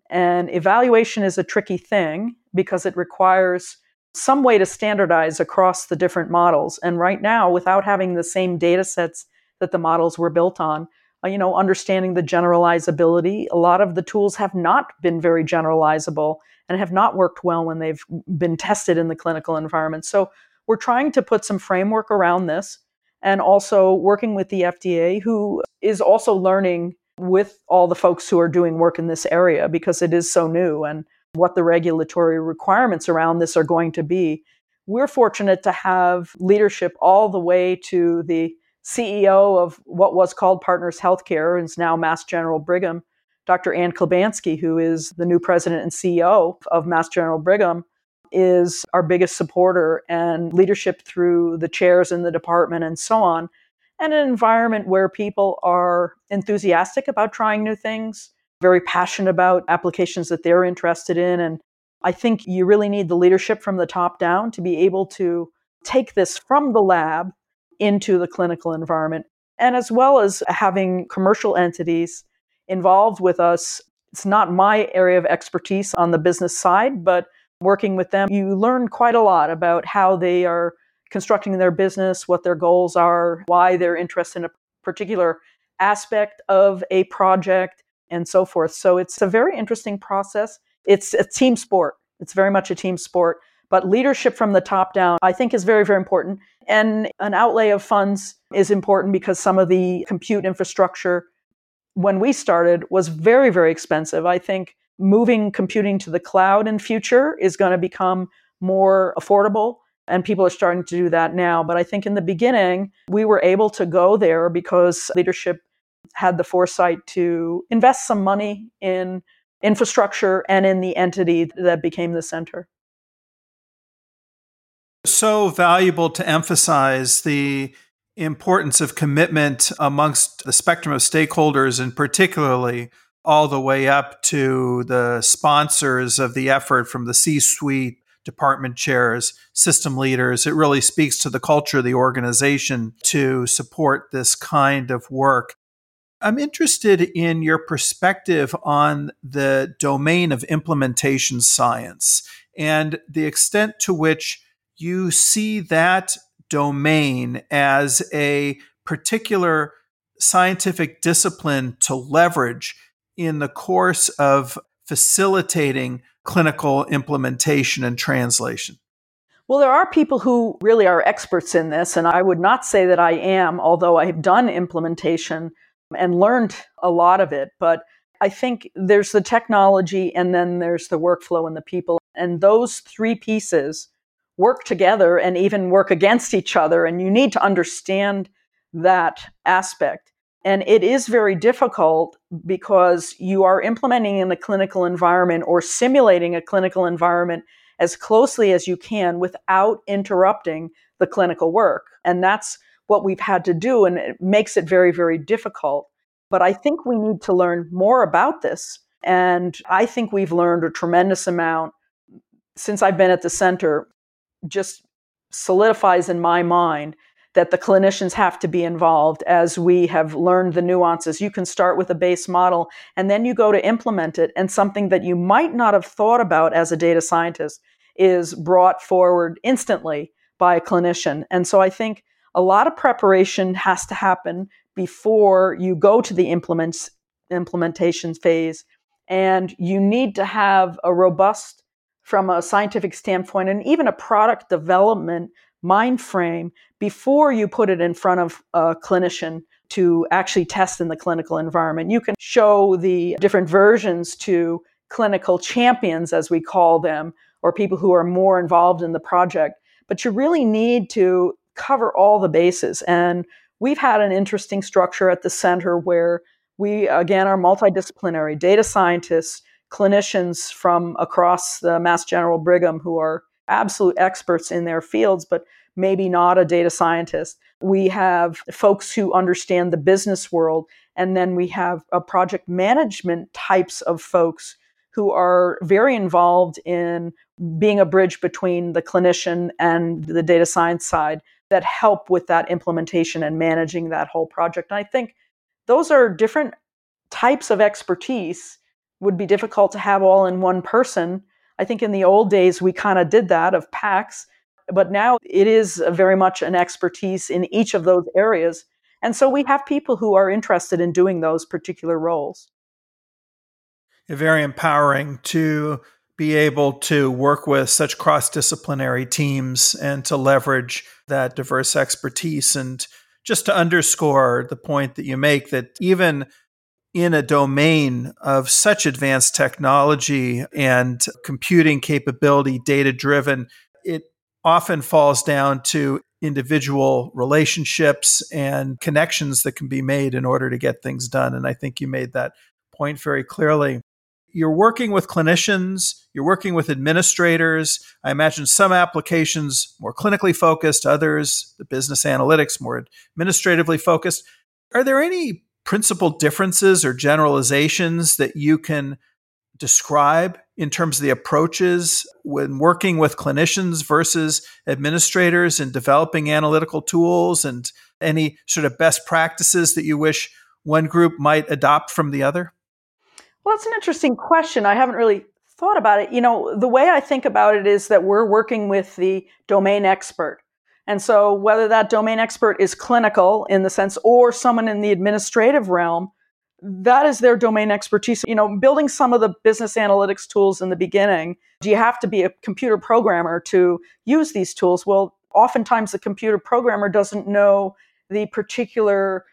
And evaluation is a tricky thing because it requires some way to standardize across the different models. And right now, without having the same data sets that the models were built on, uh, you know, understanding the generalizability, a lot of the tools have not been very generalizable and have not worked well when they've been tested in the clinical environment. So we're trying to put some framework around this and also working with the FDA, who is also learning with all the folks who are doing work in this area because it is so new and what the regulatory requirements around this are going to be. We're fortunate to have leadership all the way to the CEO of what was called Partners Healthcare and is now Mass General Brigham, Dr. Anne Klibanski, who is the new president and CEO of Mass General Brigham, is our biggest supporter and leadership through the chairs in the department and so on. And an environment where people are enthusiastic about trying new things, very passionate about applications that they're interested in. And I think you really need the leadership from the top down to be able to take this from the lab into the clinical environment. And as well as having commercial entities involved with us. It's not my area of expertise on the business side, but working with them, you learn quite a lot about how they are constructing their business, what their goals are, why they're interested in a particular aspect of a project, and so forth. So it's a very interesting process. It's a team sport. It's very much a team sport. But leadership from the top down, I think, is very, very important. And an outlay of funds is important because some of the compute infrastructure, when we started, was very, very expensive. I think moving computing to the cloud in future is going to become more affordable and people are starting to do that now. But i think in the beginning we were able to go there because leadership had the foresight to invest some money in infrastructure and in the entity that became the center. So valuable to emphasize the importance of commitment amongst the spectrum of stakeholders and particularly all the way up to the sponsors of the effort from the C suite, department chairs, system leaders. It really speaks to the culture of the organization to support this kind of work. I'm interested in your perspective on the domain of implementation science and the extent to which you see that domain as a particular scientific discipline to leverage in the course of facilitating clinical implementation and translation? Well, there are people who really are experts in this, and I would not say that I am, although I have done implementation and learned a lot of it. But I think there's the technology and then there's the workflow and the people. And those three pieces work together and even work against each other. And you need to understand that aspect. And it is very difficult because you are implementing in a clinical environment or simulating a clinical environment as closely as you can without interrupting the clinical work. And that's what we've had to do, and it makes it very, very difficult. But I think we need to learn more about this. And I think we've learned a tremendous amount since I've been at the center, just solidifies in my mind that the clinicians have to be involved as we have learned the nuances. You can start with a base model and then you go to implement it, and something that you might not have thought about as a data scientist is brought forward instantly by a clinician. And so I think a lot of preparation has to happen before you go to the implements implementation phase. And you need to have a robust, from a scientific standpoint, and even a product development mind frame before you put it in front of a clinician to actually test in the clinical environment. You can show the different versions to clinical champions, as we call them, or people who are more involved in the project. But you really need to cover all the bases. And we've had an interesting structure at the center where we, again, are multidisciplinary data scientists, clinicians from across the Mass General Brigham who are absolute experts in their fields, but maybe not a data scientist. We have folks who understand the business world, and then we have a project management types of folks who are very involved in being a bridge between the clinician and the data science side that help with that implementation and managing that whole project. And I think those are different types of expertise would be difficult to have all in one person. I think in the old days we kind of did that of PACS, but now it is very much an expertise in each of those areas. And so we have people who are interested in doing those particular roles. Very empowering to be able to work with such cross disciplinary teams and to leverage that diverse expertise. And just to underscore the point that you make that even in a domain of such advanced technology and computing capability, data driven, it often falls down to individual relationships and connections that can be made in order to get things done. And I think you made that point very clearly you're working with clinicians, you're working with administrators. I imagine some applications more clinically focused, others, the business analytics, more administratively focused. Are there any principal differences or generalizations that you can describe in terms of the approaches when working with clinicians versus administrators and developing analytical tools and any sort of best practices that you wish one group might adopt from the other? Well, that's an interesting question. I haven't really thought about it. You know, the way I think about it is that we're working with the domain expert. And so, whether that domain expert is clinical in the sense or someone in the administrative realm, that is their domain expertise. You know, building some of the business analytics tools in the beginning, do you have to be a computer programmer to use these tools? Well, oftentimes the computer programmer doesn't know the particular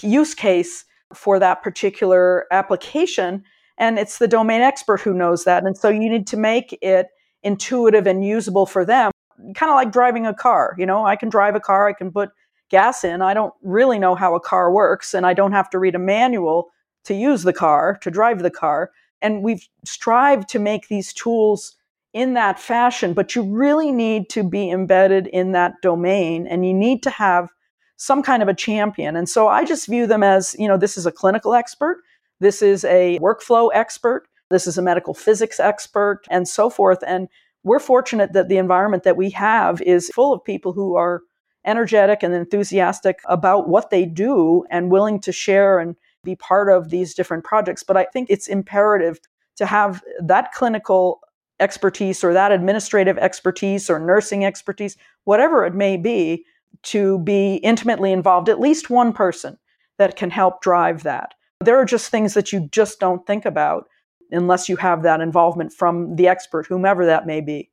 use case for that particular application and it's the domain expert who knows that. And so you need to make it intuitive and usable for them, kind of like driving a car. You know, I can drive a car, I can put gas in. I don't really know how a car works, and I don't have to read a manual to use the car, to drive the car. And we've strived to make these tools in that fashion, but you really need to be embedded in that domain and you need to have some kind of a champion. And so I just view them as, you know, this is a clinical expert this is a workflow expert. This is a medical physics expert and so forth. And we're fortunate that the environment that we have is full of people who are energetic and enthusiastic about what they do and willing to share and be part of these different projects. But I think it's imperative to have that clinical expertise or that administrative expertise or nursing expertise, whatever it may be, to be intimately involved, at least one person that can help drive that. There are just things that you just don't think about unless you have that involvement from the expert, whomever that may be.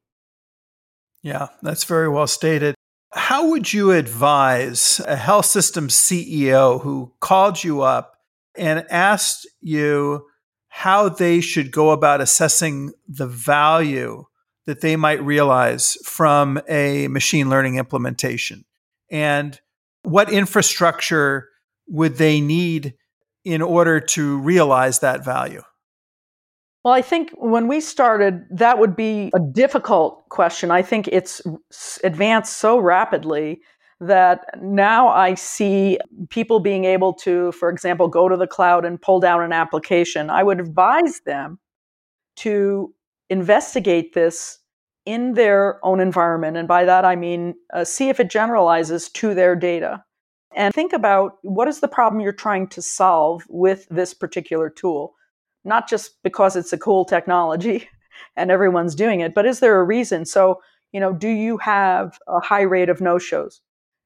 Yeah, that's very well stated. How would you advise a health system CEO who called you up and asked you how they should go about assessing the value that they might realize from a machine learning implementation? And what infrastructure would they need in order to realize that value? Well, I think when we started, that would be a difficult question. I think it's advanced so rapidly that now I see people being able to, for example, go to the cloud and pull down an application. I would advise them to investigate this in their own environment. And by that, I mean uh, see if it generalizes to their data and think about what is the problem you're trying to solve with this particular tool. Not just because it's a cool technology *laughs* and everyone's doing it, but is there a reason? So, you know, do you have a high rate of no shows?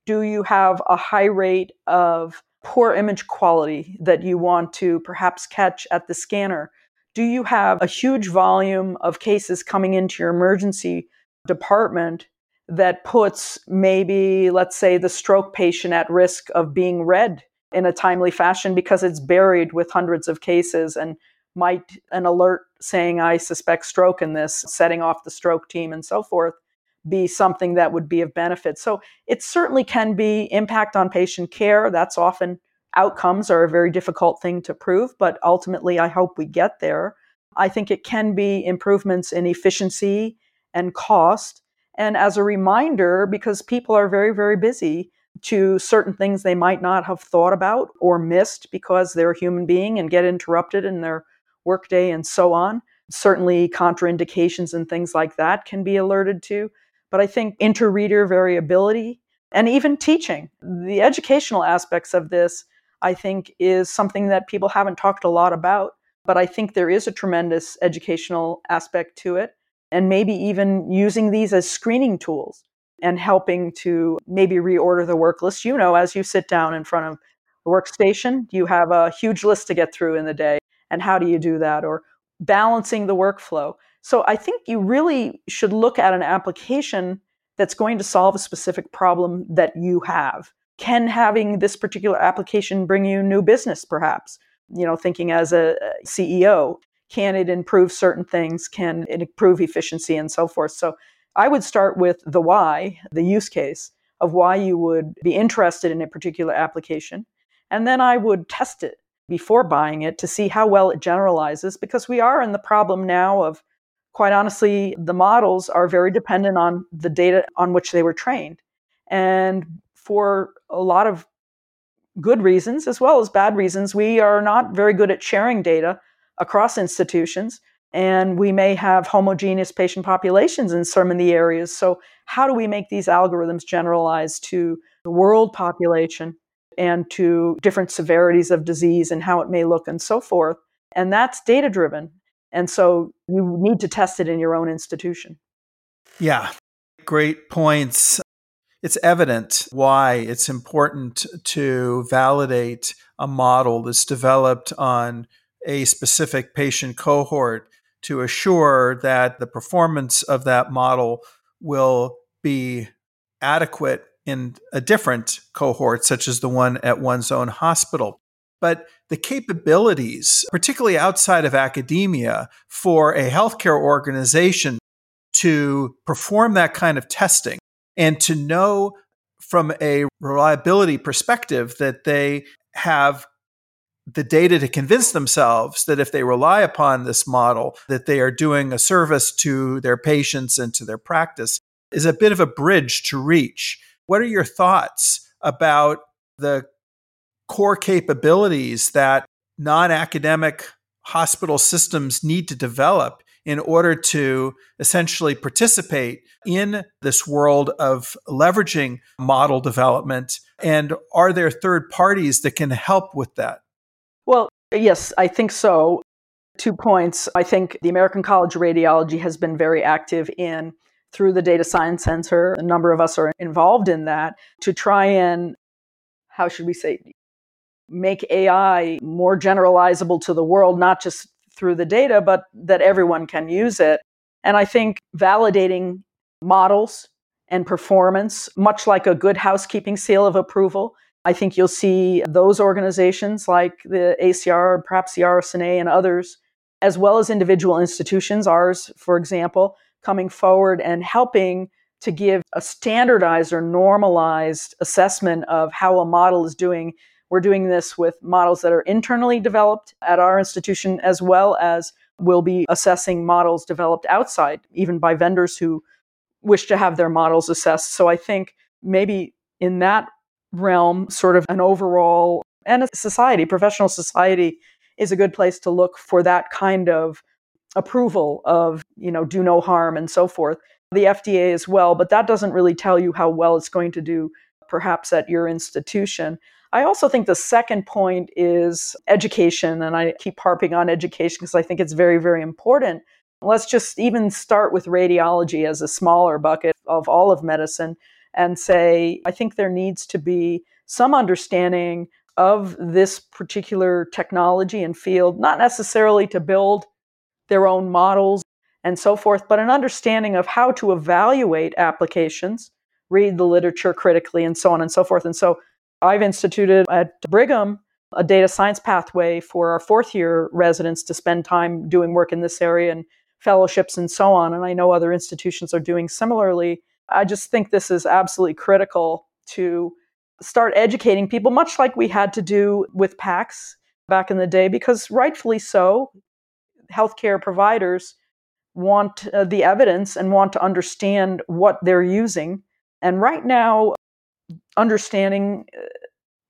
Do you have a high rate of poor image quality that you want to perhaps catch at the scanner? Do you have a huge volume of cases coming into your emergency department that puts maybe, let's say, the stroke patient at risk of being read in a timely fashion because it's buried with hundreds of cases and might an alert saying i suspect stroke in this setting off the stroke team and so forth be something that would be of benefit. So it certainly can be impact on patient care. That's often outcomes are a very difficult thing to prove but ultimately i hope we get there. I think it can be improvements in efficiency and cost. And as a reminder because people are very very busy to certain things they might not have thought about or missed because they're a human being and get interrupted in their workday and so on. Certainly, contraindications and things like that can be alerted to. But I think interreader variability and even teaching, the educational aspects of this, I think, is something that people haven't talked a lot about. But I think there is a tremendous educational aspect to it. And maybe even using these as screening tools and helping to maybe reorder the work list. You know, as you sit down in front of a workstation, you have a huge list to get through in the day. And how do you do that? Or balancing the workflow. So I think you really should look at an application that's going to solve a specific problem that you have. Can having this particular application bring you new business, perhaps? You know, thinking as a CEO, can it improve certain things? Can it improve efficiency and so forth? So I would start with the why, the use case of why you would be interested in a particular application. And then I would test it before buying it to see how well it generalizes because we are in the problem now of, quite honestly, the models are very dependent on the data on which they were trained. And for a lot of good reasons as well as bad reasons, we are not very good at sharing data across institutions and we may have homogeneous patient populations in some of the areas. So, how do we make these algorithms generalize to the world population and to different severities of disease and how it may look and so forth? And that's data driven. And so, you need to test it in your own institution. Yeah, great points. It's evident why it's important to validate a model that's developed on a specific patient cohort to assure that the performance of that model will be adequate in a different cohort, such as the one at one's own hospital. But the capabilities, particularly outside of academia, for a healthcare organization to perform that kind of testing and to know from a reliability perspective that they have the data to convince themselves that if they rely upon this model that they are doing a service to their patients and to their practice is a bit of a bridge to reach what are your thoughts about the core capabilities that non-academic hospital systems need to develop in order to essentially participate in this world of leveraging model development and are there third parties that can help with that well, yes, I think so. Two points. I think the American College of Radiology has been very active in through the Data Science Center. A number of us are involved in that to try and, how should we say, make AI more generalizable to the world, not just through the data, but that everyone can use it. And I think validating models and performance, much like a good housekeeping seal of approval, I think you'll see those organizations like the ACR, perhaps the RSNA, and others, as well as individual institutions, ours, for example, coming forward and helping to give a standardized or normalized assessment of how a model is doing. We're doing this with models that are internally developed at our institution, as well as we'll be assessing models developed outside, even by vendors who wish to have their models assessed. So I think maybe in that realm, sort of an overall, and a society, professional society, is a good place to look for that kind of approval of, you know, do no harm and so forth. The FDA as well, but that doesn't really tell you how well it's going to do perhaps at your institution. I also think the second point is education, and I keep harping on education because I think it's very, very important. Let's just even start with radiology as a smaller bucket of all of medicine and say, I think there needs to be some understanding of this particular technology and field, not necessarily to build their own models and so forth, but an understanding of how to evaluate applications, read the literature critically, and so on and so forth. And so I've instituted at Brigham a data science pathway for our fourth year residents to spend time doing work in this area and fellowships and so on. And I know other institutions are doing similarly. I just think this is absolutely critical to start educating people, much like we had to do with PACS back in the day, because rightfully so, healthcare providers want uh, the evidence and want to understand what they're using. And right now, understanding uh,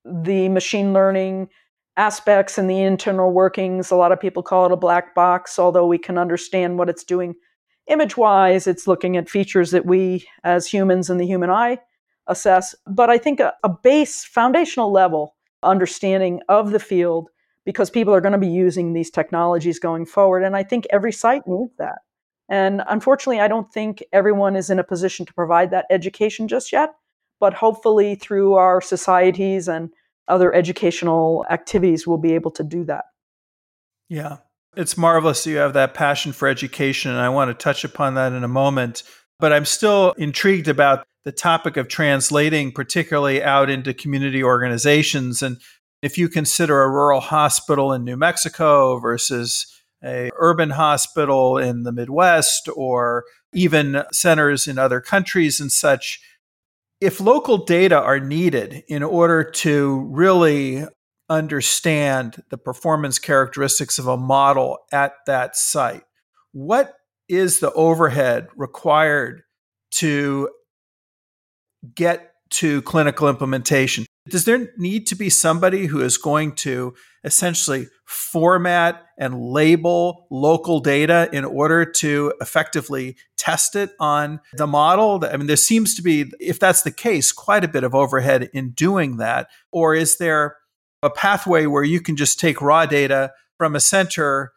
the machine learning aspects and the internal workings, a lot of people call it a black box, although we can understand what it's doing image wise. It's looking at features that we as humans and the human eye assess. But I think a, a base foundational level understanding of the field because people are going to be using these technologies going forward. And I think every site needs that. And unfortunately, I don't think everyone is in a position to provide that education just yet. But hopefully, through our societies and other educational activities, we'll be able to do that. Yeah. It's marvelous you have that passion for education. And I want to touch upon that in a moment. But I'm still intrigued about the topic of translating, particularly out into community organizations. And if you consider a rural hospital in New Mexico versus a urban hospital in the Midwest or even centers in other countries and such, if local data are needed in order to really understand the performance characteristics of a model at that site, what is the overhead required to get to clinical implementation? Does there need to be somebody who is going to essentially format and label local data in order to effectively test it on the model? I mean, there seems to be, if that's the case, quite a bit of overhead in doing that. Or is there a pathway where you can just take raw data from a center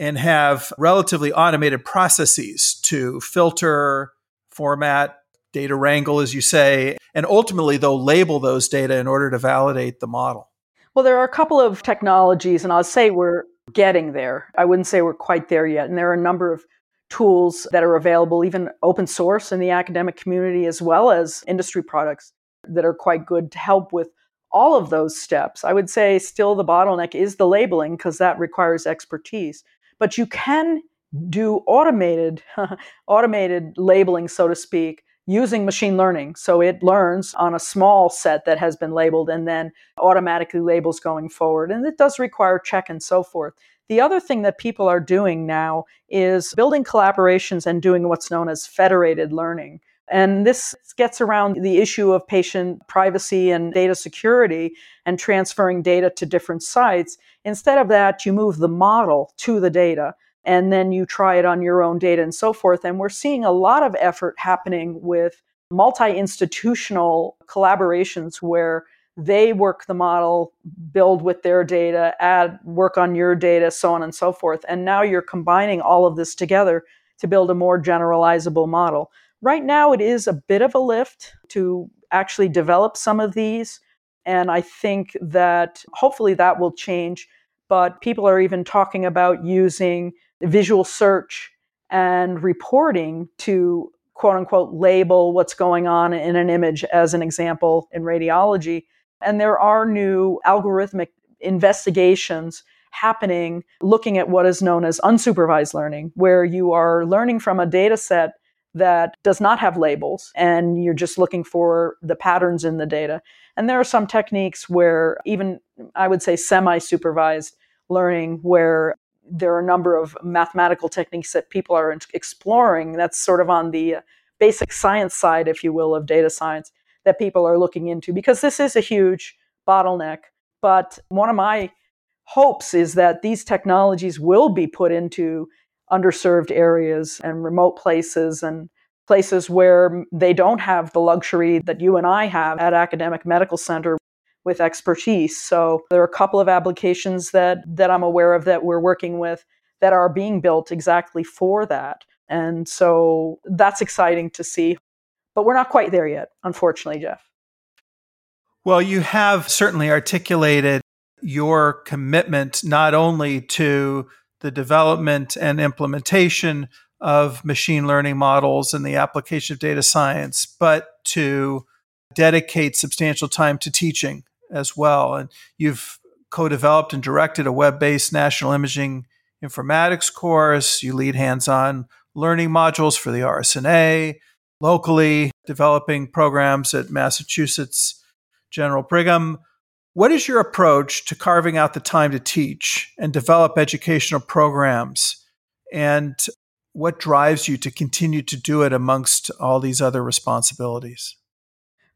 and have relatively automated processes to filter, format, data wrangle, as you say, and ultimately they'll label those data in order to validate the model? Well, there are a couple of technologies, and I'll say we're getting there. I wouldn't say we're quite there yet. And there are a number of tools that are available, even open source in the academic community, as well as industry products that are quite good to help with all of those steps. I would say still the bottleneck is the labeling because that requires expertise. But you can do automated *laughs* automated labeling so to speak using machine learning. So it learns on a small set that has been labeled and then automatically labels going forward. And it does require check and so forth. The other thing that people are doing now is building collaborations and doing what's known as federated learning. And this gets around the issue of patient privacy and data security and transferring data to different sites. Instead of that, you move the model to the data and then you try it on your own data and so forth. And we're seeing a lot of effort happening with multi institutional collaborations where they work the model, build with their data, add work on your data, so on and so forth. And now you're combining all of this together to build a more generalizable model. Right now, it is a bit of a lift to actually develop some of these. And I think that hopefully that will change. But people are even talking about using visual search and reporting to quote unquote label what's going on in an image, as an example in radiology. And there are new algorithmic investigations happening looking at what is known as unsupervised learning, where you are learning from a data set that does not have labels and you're just looking for the patterns in the data. And there are some techniques where, even I would say semi supervised learning, where there are a number of mathematical techniques that people are exploring. That's sort of on the basic science side, if you will, of data science that people are looking into because this is a huge bottleneck. But one of my hopes is that these technologies will be put into underserved areas and remote places and places where they don't have the luxury that you and I have at academic medical center with expertise. So there are a couple of applications that that I'm aware of that we're working with that are being built exactly for that. And so that's exciting to see. But we're not quite there yet, unfortunately, Jeff. Well, you have certainly articulated your commitment not only to the development and implementation of machine learning models and the application of data science, but to dedicate substantial time to teaching as well. And you've co developed and directed a web based national imaging informatics course. You lead hands on learning modules for the RSNA, locally developing programs at Massachusetts General Brigham. What is your approach to carving out the time to teach and develop educational programs? And what drives you to continue to do it amongst all these other responsibilities?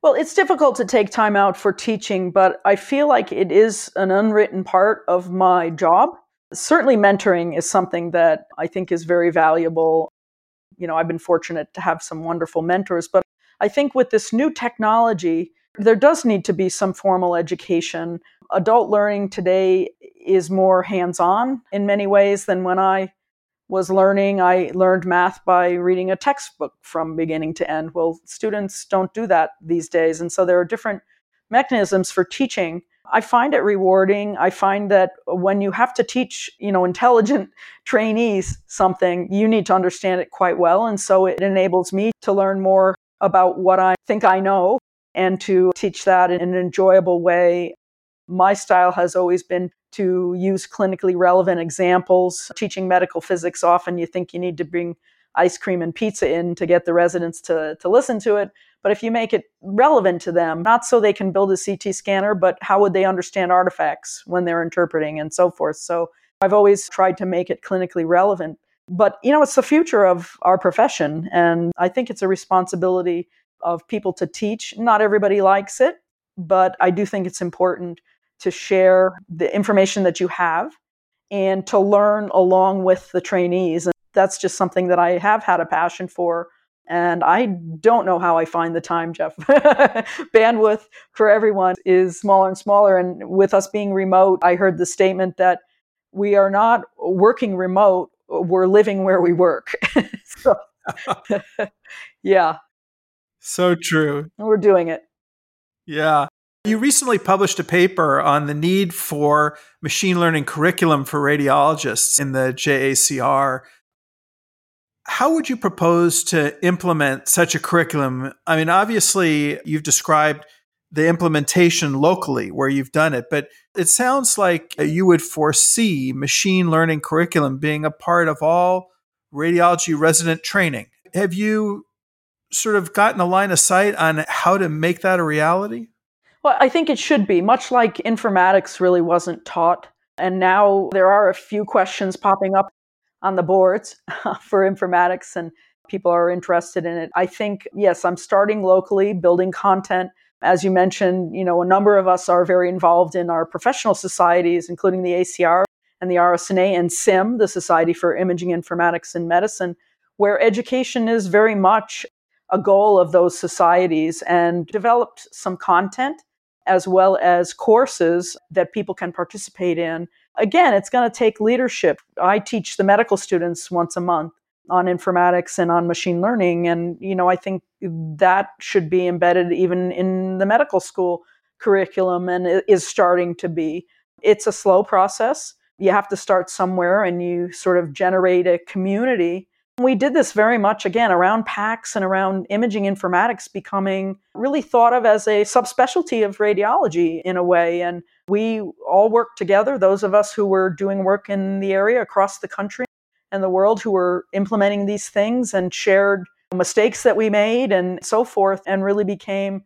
Well, it's difficult to take time out for teaching, but I feel like it is an unwritten part of my job. Certainly, mentoring is something that I think is very valuable. You know, I've been fortunate to have some wonderful mentors, but I think with this new technology, there does need to be some formal education. Adult learning today is more hands on in many ways than when I was learning. I learned math by reading a textbook from beginning to end. Well, students don't do that these days. And so there are different mechanisms for teaching. I find it rewarding. I find that when you have to teach, you know, intelligent *laughs* trainees something, you need to understand it quite well. And so it enables me to learn more about what I think I know and to teach that in an enjoyable way. My style has always been to use clinically relevant examples. Teaching medical physics, often you think you need to bring ice cream and pizza in to get the residents to, to listen to it. But if you make it relevant to them, not so they can build a CT scanner, but how would they understand artifacts when they're interpreting and so forth. So I've always tried to make it clinically relevant. But, you know, it's the future of our profession. And I think it's a responsibility of people to teach. Not everybody likes it, but I do think it's important to share the information that you have and to learn along with the trainees. And that's just something that I have had a passion for. And I don't know how I find the time, Jeff. *laughs* Bandwidth for everyone is smaller and smaller. And with us being remote, I heard the statement that we are not working remote, we're living where we work. *laughs* so, *laughs* yeah, so true. We're doing it. Yeah. You recently published a paper on the need for machine learning curriculum for radiologists in the JACR. How would you propose to implement such a curriculum? I mean, obviously, you've described the implementation locally where you've done it, but it sounds like you would foresee machine learning curriculum being a part of all radiology resident training. Have you sort of gotten a line of sight on how to make that a reality? Well, I think it should be, much like informatics really wasn't taught. And now there are a few questions popping up on the boards *laughs* for informatics, and people are interested in it. I think, yes, I'm starting locally, building content. As you mentioned, you know, a number of us are very involved in our professional societies, including the ACR and the RSNA and SIIM, the Society for Imaging Informatics in Medicine, where education is very much a goal of those societies and developed some content as well as courses that people can participate in. Again, it's going to take leadership. I teach the medical students once a month on informatics and on machine learning and you know I think that should be embedded even in the medical school curriculum and is starting to be. It's a slow process. You have to start somewhere and you sort of generate a community we did this very much again around PACS and around imaging informatics becoming really thought of as a subspecialty of radiology in a way. And we all worked together, those of us who were doing work in the area across the country and the world who were implementing these things and shared mistakes that we made and so forth, and really became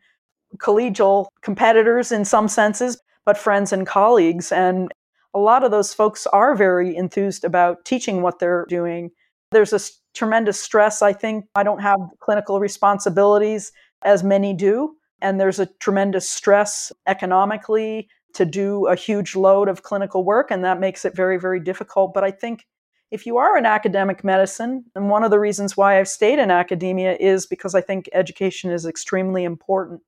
collegial competitors in some senses, but friends and colleagues. And a lot of those folks are very enthused about teaching what they're doing. There's a tremendous stress. I think I don't have clinical responsibilities as many do. And there's a tremendous stress economically to do a huge load of clinical work. And that makes it very, very difficult. But I think if you are in academic medicine, and one of the reasons why I've stayed in academia is because I think education is extremely important,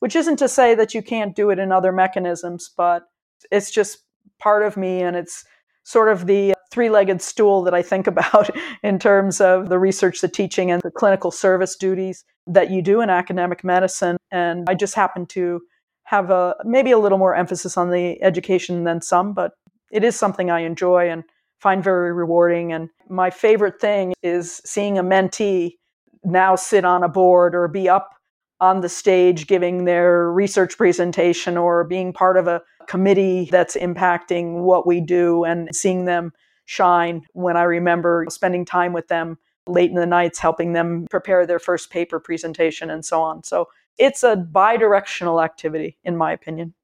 which isn't to say that you can't do it in other mechanisms, but it's just part of me and it's sort of the three legged stool that I think about *laughs* in terms of the research, the teaching, and the clinical service duties that you do in academic medicine. And I just happen to have a maybe a little more emphasis on the education than some, but it is something I enjoy and find very rewarding. And my favorite thing is seeing a mentee now sit on a board or be up on the stage giving their research presentation or being part of a committee that's impacting what we do and seeing them shine when I remember spending time with them late in the nights helping them prepare their first paper presentation and so on. So it's a bi-directional activity in my opinion.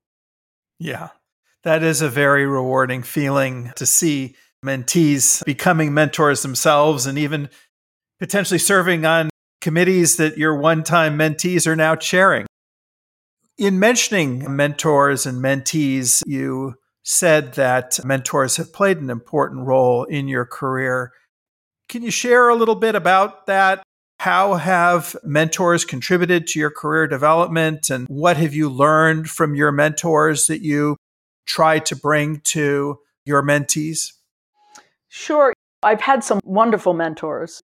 Yeah. That is a very rewarding feeling to see mentees becoming mentors themselves and even potentially serving on committees that your one time mentees are now chairing. In mentioning mentors and mentees, you said that mentors have played an important role in your career. Can you share a little bit about that? How have mentors contributed to your career development and what have you learned from your mentors that you try to bring to your mentees? Sure. I've had some wonderful mentors.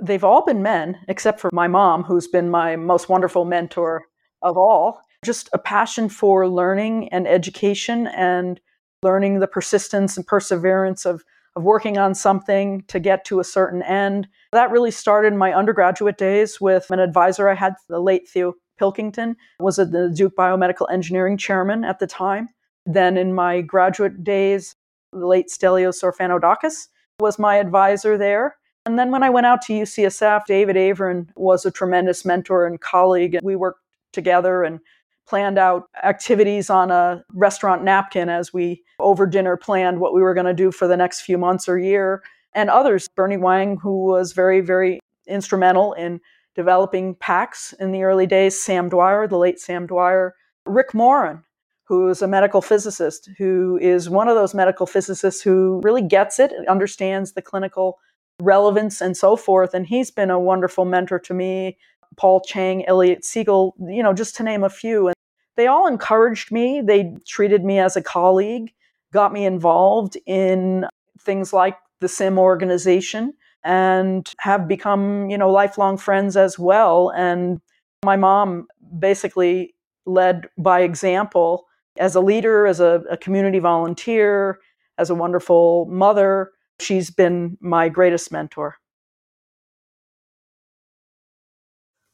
They've all been men, except for my mom, who's been my most wonderful mentor of all. Just a passion for learning and education and learning the persistence and perseverance of, of working on something to get to a certain end. That really started in my undergraduate days with an advisor I had, the late Theo Pilkington, was the Duke Biomedical Engineering chairman at the time. Then in my graduate days, the late Stelios Orphanoudakis was my advisor there. And then when I went out to UCSF, David Avrin was a tremendous mentor and colleague. We worked together and planned out activities on a restaurant napkin as we over dinner planned what we were going to do for the next few months or year. And others Bernie Huang who was very very instrumental in developing PACS in the early days sam dwyer the late sam dwyer. Rick Morin who is a medical physicist who is one of those medical physicists who really gets it understands the clinical relevance and so forth and he's been a wonderful mentor to me. Paul Chang, Eliot Siegel, you know, just to name a few. They all encouraged me. They treated me as a colleague, got me involved in things like the SIIM organization and have become, you know, lifelong friends as well. And my mom basically led by example as a leader, as a, a community volunteer, as a wonderful mother. She's been my greatest mentor.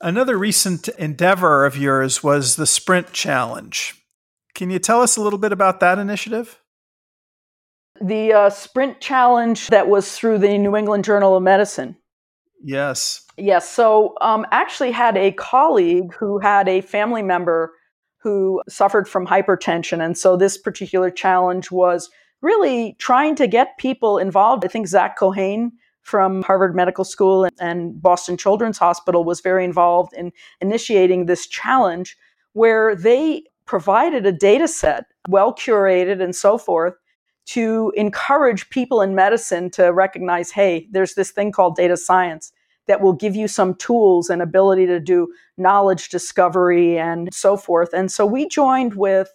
Another recent endeavor of yours was the Sprint Challenge. Can you tell us a little bit about that initiative? The uh, Sprint Challenge that was through the New England Journal of Medicine. Yes. Yes. So, um, actually, had a colleague who had a family member who suffered from hypertension, and so this particular challenge was really trying to get people involved. I think Zak Kohane from Harvard Medical School and Boston Children's Hospital was very involved in initiating this challenge where they provided a data set, well curated and so forth, to encourage people in medicine to recognize hey, there's this thing called data science that will give you some tools and ability to do knowledge discovery and so forth. And so we joined with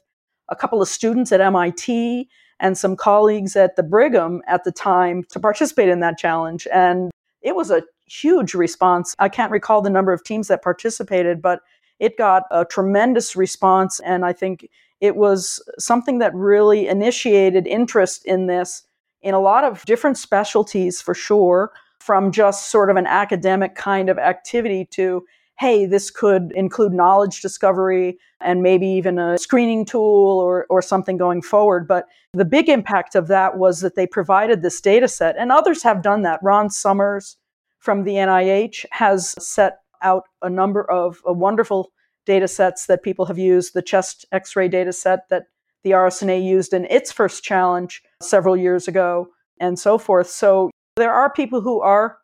a couple of students at MIT and some colleagues at the Brigham at the time to participate in that challenge. And it was a huge response. I can't recall the number of teams that participated, but it got a tremendous response. And I think it was something that really initiated interest in this in a lot of different specialties for sure, from just sort of an academic kind of activity to hey, this could include knowledge discovery and maybe even a screening tool or, or something going forward. But the big impact of that was that they provided this data set, and others have done that. Ron Summers from the NIH has set out a number of uh, wonderful data sets that people have used, the chest x ray data set that the RSNA used in its first challenge several years ago, and so forth. So there are people who are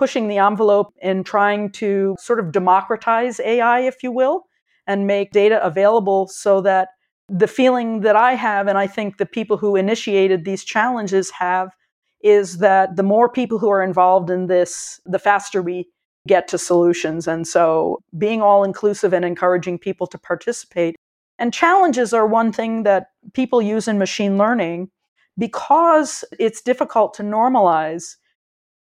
pushing the envelope and trying to sort of democratize AI, if you will, and make data available so that the feeling that I have, and I think the people who initiated these challenges have, is that the more people who are involved in this, the faster we get to solutions. And so being all inclusive and encouraging people to participate. And challenges are one thing that people use in machine learning because it's difficult to normalize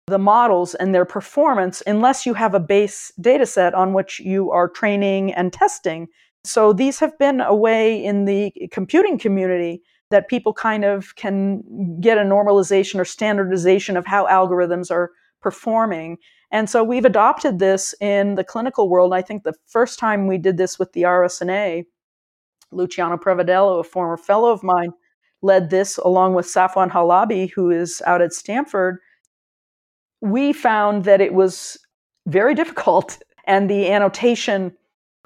the models and their performance unless you have a base data set on which you are training and testing. So these have been a way in the computing community that people kind of can get a normalization or standardization of how algorithms are performing. And so we've adopted this in the clinical world. I think the first time we did this with the RSNA, Luciano Prevedello, a former fellow of mine, led this along with Safwan Halabi, who is out at Stanford. We found that it was very difficult, *laughs* and the annotation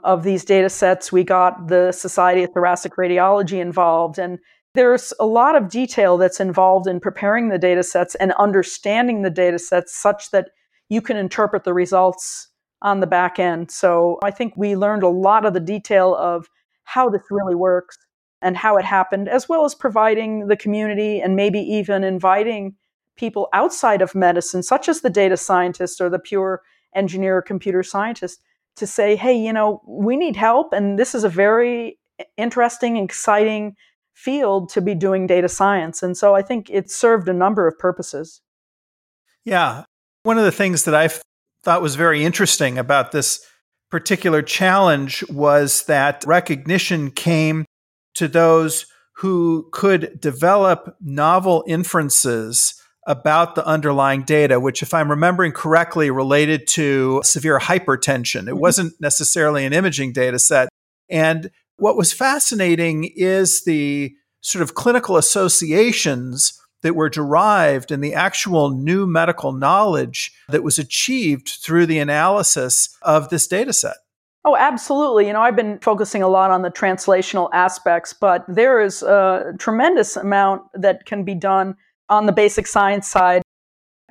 of these data sets, we got the Society of Thoracic Radiology involved, and there's a lot of detail that's involved in preparing the data sets and understanding the data sets such that you can interpret the results on the back end. So I think we learned a lot of the detail of how this really works and how it happened, as well as providing the community and maybe even inviting people outside of medicine, such as the data scientist or the pure engineer or computer scientist, to say, hey, you know, we need help. And this is a very interesting, exciting field to be doing data science. And so I think it served a number of purposes. Yeah. One of the things that I thought was very interesting about this particular challenge was that recognition came to those who could develop novel inferences about the underlying data, which, if I'm remembering correctly, related to severe hypertension. It mm-hmm. wasn't necessarily an imaging data set. And what was fascinating is the sort of clinical associations that were derived and the actual new medical knowledge that was achieved through the analysis of this data set. Oh, absolutely. You know, I've been focusing a lot on the translational aspects, but there is a tremendous amount that can be done on the basic science side.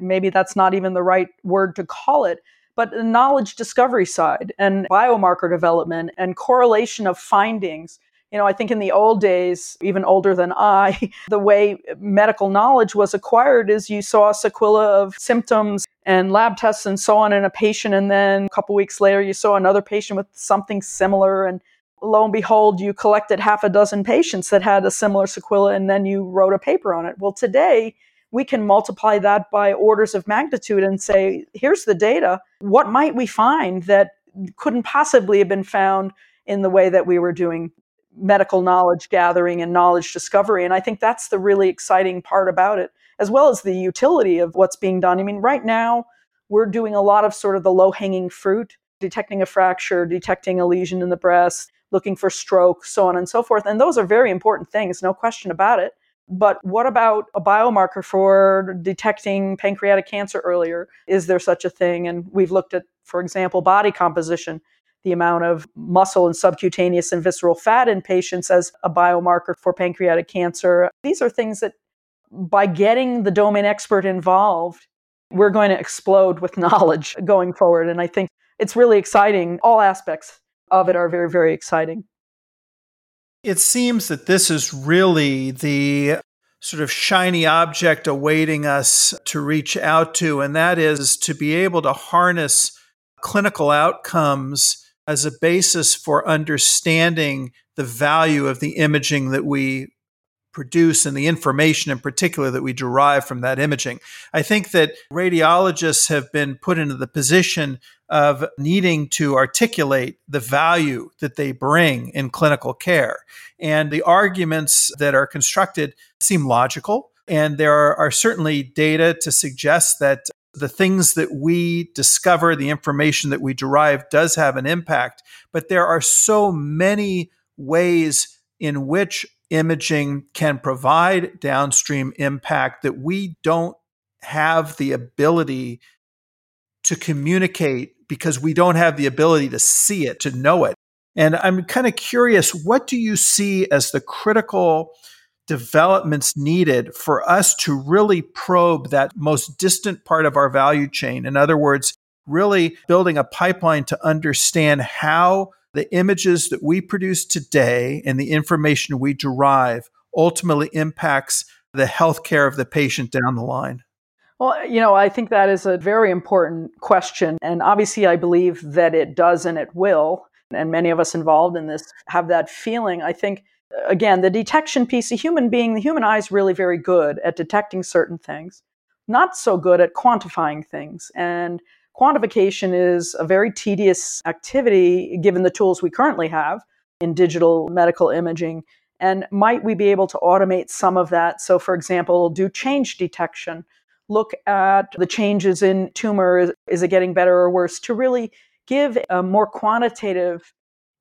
Maybe that's not even the right word to call it, but the knowledge discovery side and biomarker development and correlation of findings. You know, I think in the old days, even older than I, *laughs* the way medical knowledge was acquired is you saw a sequela of symptoms and lab tests and so on in a patient, and then a couple weeks later, you saw another patient with something similar, and lo and behold, you collected half a dozen patients that had a similar sequela, and then you wrote a paper on it. Well, today we can multiply that by orders of magnitude and say, here's the data. What might we find that couldn't possibly have been found in the way that we were doing medical knowledge gathering and knowledge discovery? And I think that's the really exciting part about it, as well as the utility of what's being done. I mean, right now, we're doing a lot of sort of the low hanging fruit, detecting a fracture, detecting a lesion in the breast, looking for stroke, so on and so forth. And those are very important things, no question about it. But what about a biomarker for detecting pancreatic cancer earlier? Is there such a thing? And we've looked at, for example, body composition, the amount of muscle and subcutaneous and visceral fat in patients as a biomarker for pancreatic cancer. These are things that, by getting the domain expert involved, we're going to explode with *laughs* knowledge going forward. And I think it's really exciting. All aspects of it are very, very exciting. It seems that this is really the sort of shiny object awaiting us to reach out to, and that is to be able to harness clinical outcomes as a basis for understanding the value of the imaging that we produce and the information in particular that we derive from that imaging. I think that radiologists have been put into the position of needing to articulate the value that they bring in clinical care. And the arguments that are constructed seem logical. And there are, are certainly data to suggest that the things that we discover, the information that we derive does have an impact. But there are so many ways in which imaging can provide downstream impact that we don't have the ability to communicate because we don't have the ability to see it, to know it. And I'm kind of curious, what do you see as the critical developments needed for us to really probe that most distant part of our value chain? In other words, really building a pipeline to understand how the images that we produce today and the information we derive ultimately impacts the healthcare of the patient down the line? Well, you know, I think that is a very important question. And obviously, I believe that it does and it will. And many of us involved in this have that feeling. I think, again, the detection piece, the human being, the human eye is really very good at detecting certain things, not so good at quantifying things. And Quantification is a very tedious activity given the tools we currently have. in digital medical imaging. And might we be able to automate some of that? So, for example, do change detection, look at the changes in tumor. Is, it getting better or worse? To really give a more quantitative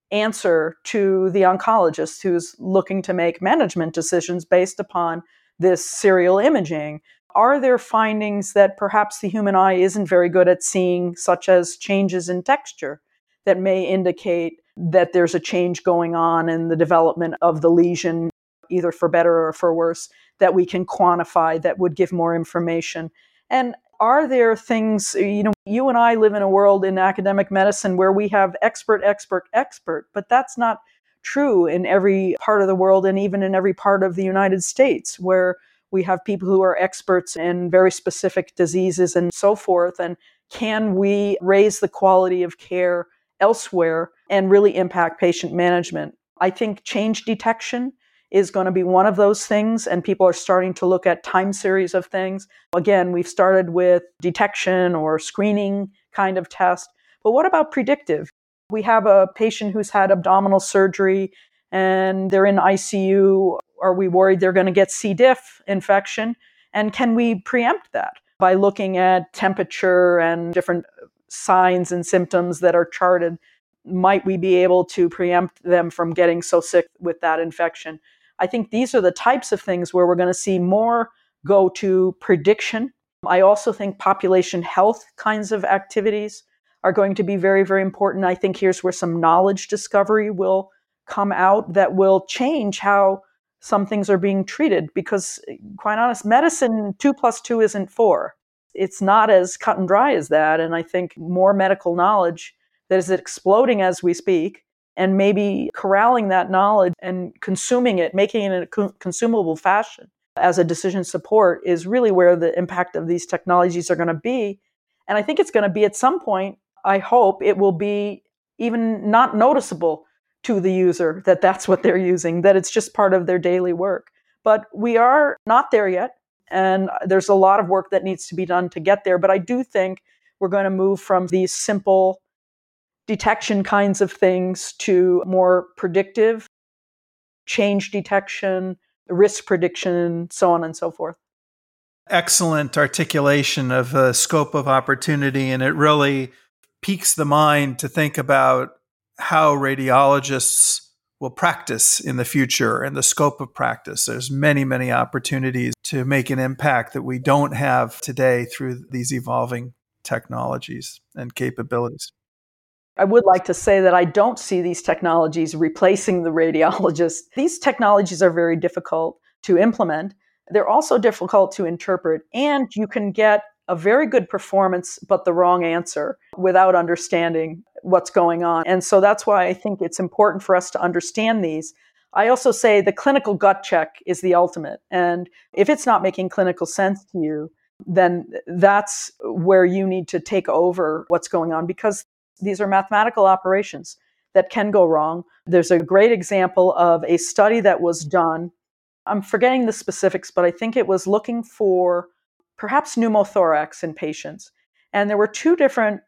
answer to the oncologist who's looking to make management decisions based upon this serial imaging. Are there findings that perhaps the human eye isn't very good at seeing, such as changes in texture, that may indicate that there's a change going on in the development of the lesion, either for better or for worse, that we can quantify that would give more information? And are there things, you know, you and I live in a world in academic medicine where we have expert, expert, expert, but that's not true in every part of the world and even in every part of the United States where we have people who are experts in very specific diseases and so forth. And can we raise the quality of care elsewhere and really impact patient management? I think change detection is going to be one of those things, and people are starting to look at time series of things. Again, we've started with detection or screening kind of test, but what about predictive? We have a patient who's had abdominal surgery and they're in ICU. Are we worried they're going to get C. diff infection? And can we preempt that by looking at temperature and different signs and symptoms that are charted? Might we be able to preempt them from getting so sick with that infection? I think these are the types of things where we're going to see more go to prediction. I also think population health kinds of activities are going to be very, very important. I think here's where some knowledge discovery will come out that will change how some things are being treated because, quite honest, medicine two plus two isn't four. It's not as cut and dry as that. And I think more medical knowledge that is exploding as we speak and maybe corralling that knowledge and consuming it, making it in a co- consumable fashion as a decision support is really where the impact of these technologies are going to be. And I think it's going to be at some point, I hope it will be even not noticeable to the user that that's what they're using, that it's just part of their daily work. But we are not there yet. And there's a lot of work that needs to be done to get there. But I do think we're going to move from these simple detection kinds of things to more predictive change detection, risk prediction, so on and so forth. Excellent articulation of the scope of opportunity. And it really piques the mind to think about how radiologists will practice in the future and the scope of practice. There's many, many opportunities to make an impact that we don't have today through these evolving technologies and capabilities. I would like to say that I don't see these technologies replacing the radiologist. *laughs* These technologies are very difficult to implement. They're also difficult to interpret, and you can get a very good performance, but the wrong answer without understanding what's going on. And so that's why I think it's important for us to understand these. I also say the clinical gut check is the ultimate. And if it's not making clinical sense to you, then that's where you need to take over what's going on because these are mathematical operations that can go wrong. There's a great example of a study that was done. I'm forgetting the specifics, but I think it was looking for perhaps pneumothorax in patients. And there were two different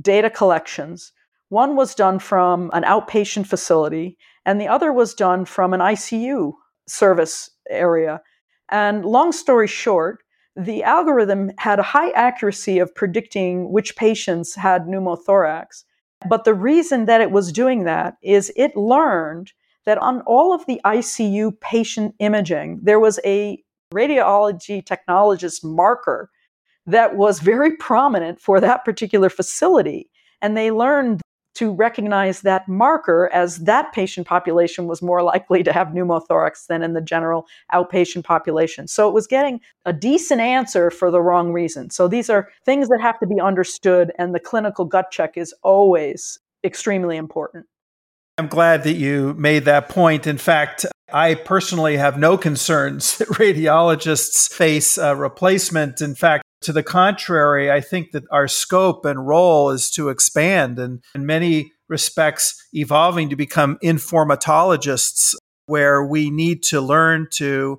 data collections. One was done from an outpatient facility, and the other was done from an ICU service area. And long story short, the algorithm had a high accuracy of predicting which patients had pneumothorax. But the reason that it was doing that is it learned that on all of the ICU patient imaging, there was a radiology technologist marker that was very prominent for that particular facility. And they learned to recognize that marker as that patient population was more likely to have pneumothorax than in the general outpatient population. So it was getting a decent answer for the wrong reason. So these are things that have to be understood, and the clinical gut check is always extremely important. I'm glad that you made that point. In fact, I personally have no concerns *laughs* that radiologists face replacement. In fact, to the contrary, I think that our scope and role is to expand and in many respects evolving to become informatologists where we need to learn to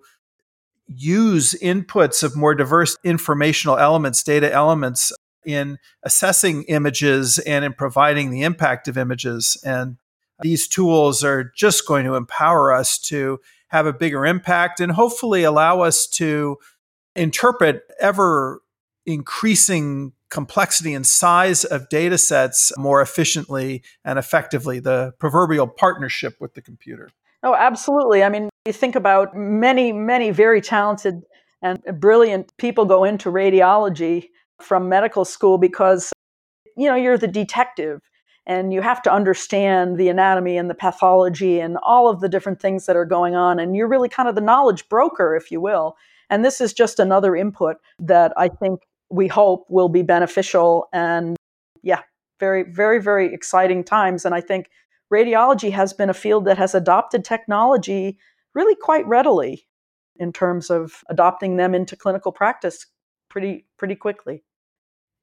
use inputs of more diverse informational elements, data elements in assessing images and in providing the impact of images. And these tools are just going to empower us to have a bigger impact and hopefully allow us to interpret ever increasing complexity and size of data sets more efficiently and effectively, the proverbial partnership with the computer. Oh, absolutely. I mean, you think about many, many very talented and brilliant people go into radiology from medical school because, you know, you're the detective and you have to understand the anatomy and the pathology and all of the different things that are going on. And you're really kind of the knowledge broker, if you will. And this is just another input that I think we hope will be beneficial. And yeah, very, very, very exciting times. And I think radiology has been a field that has adopted technology really quite readily in terms of adopting them into clinical practice pretty pretty quickly.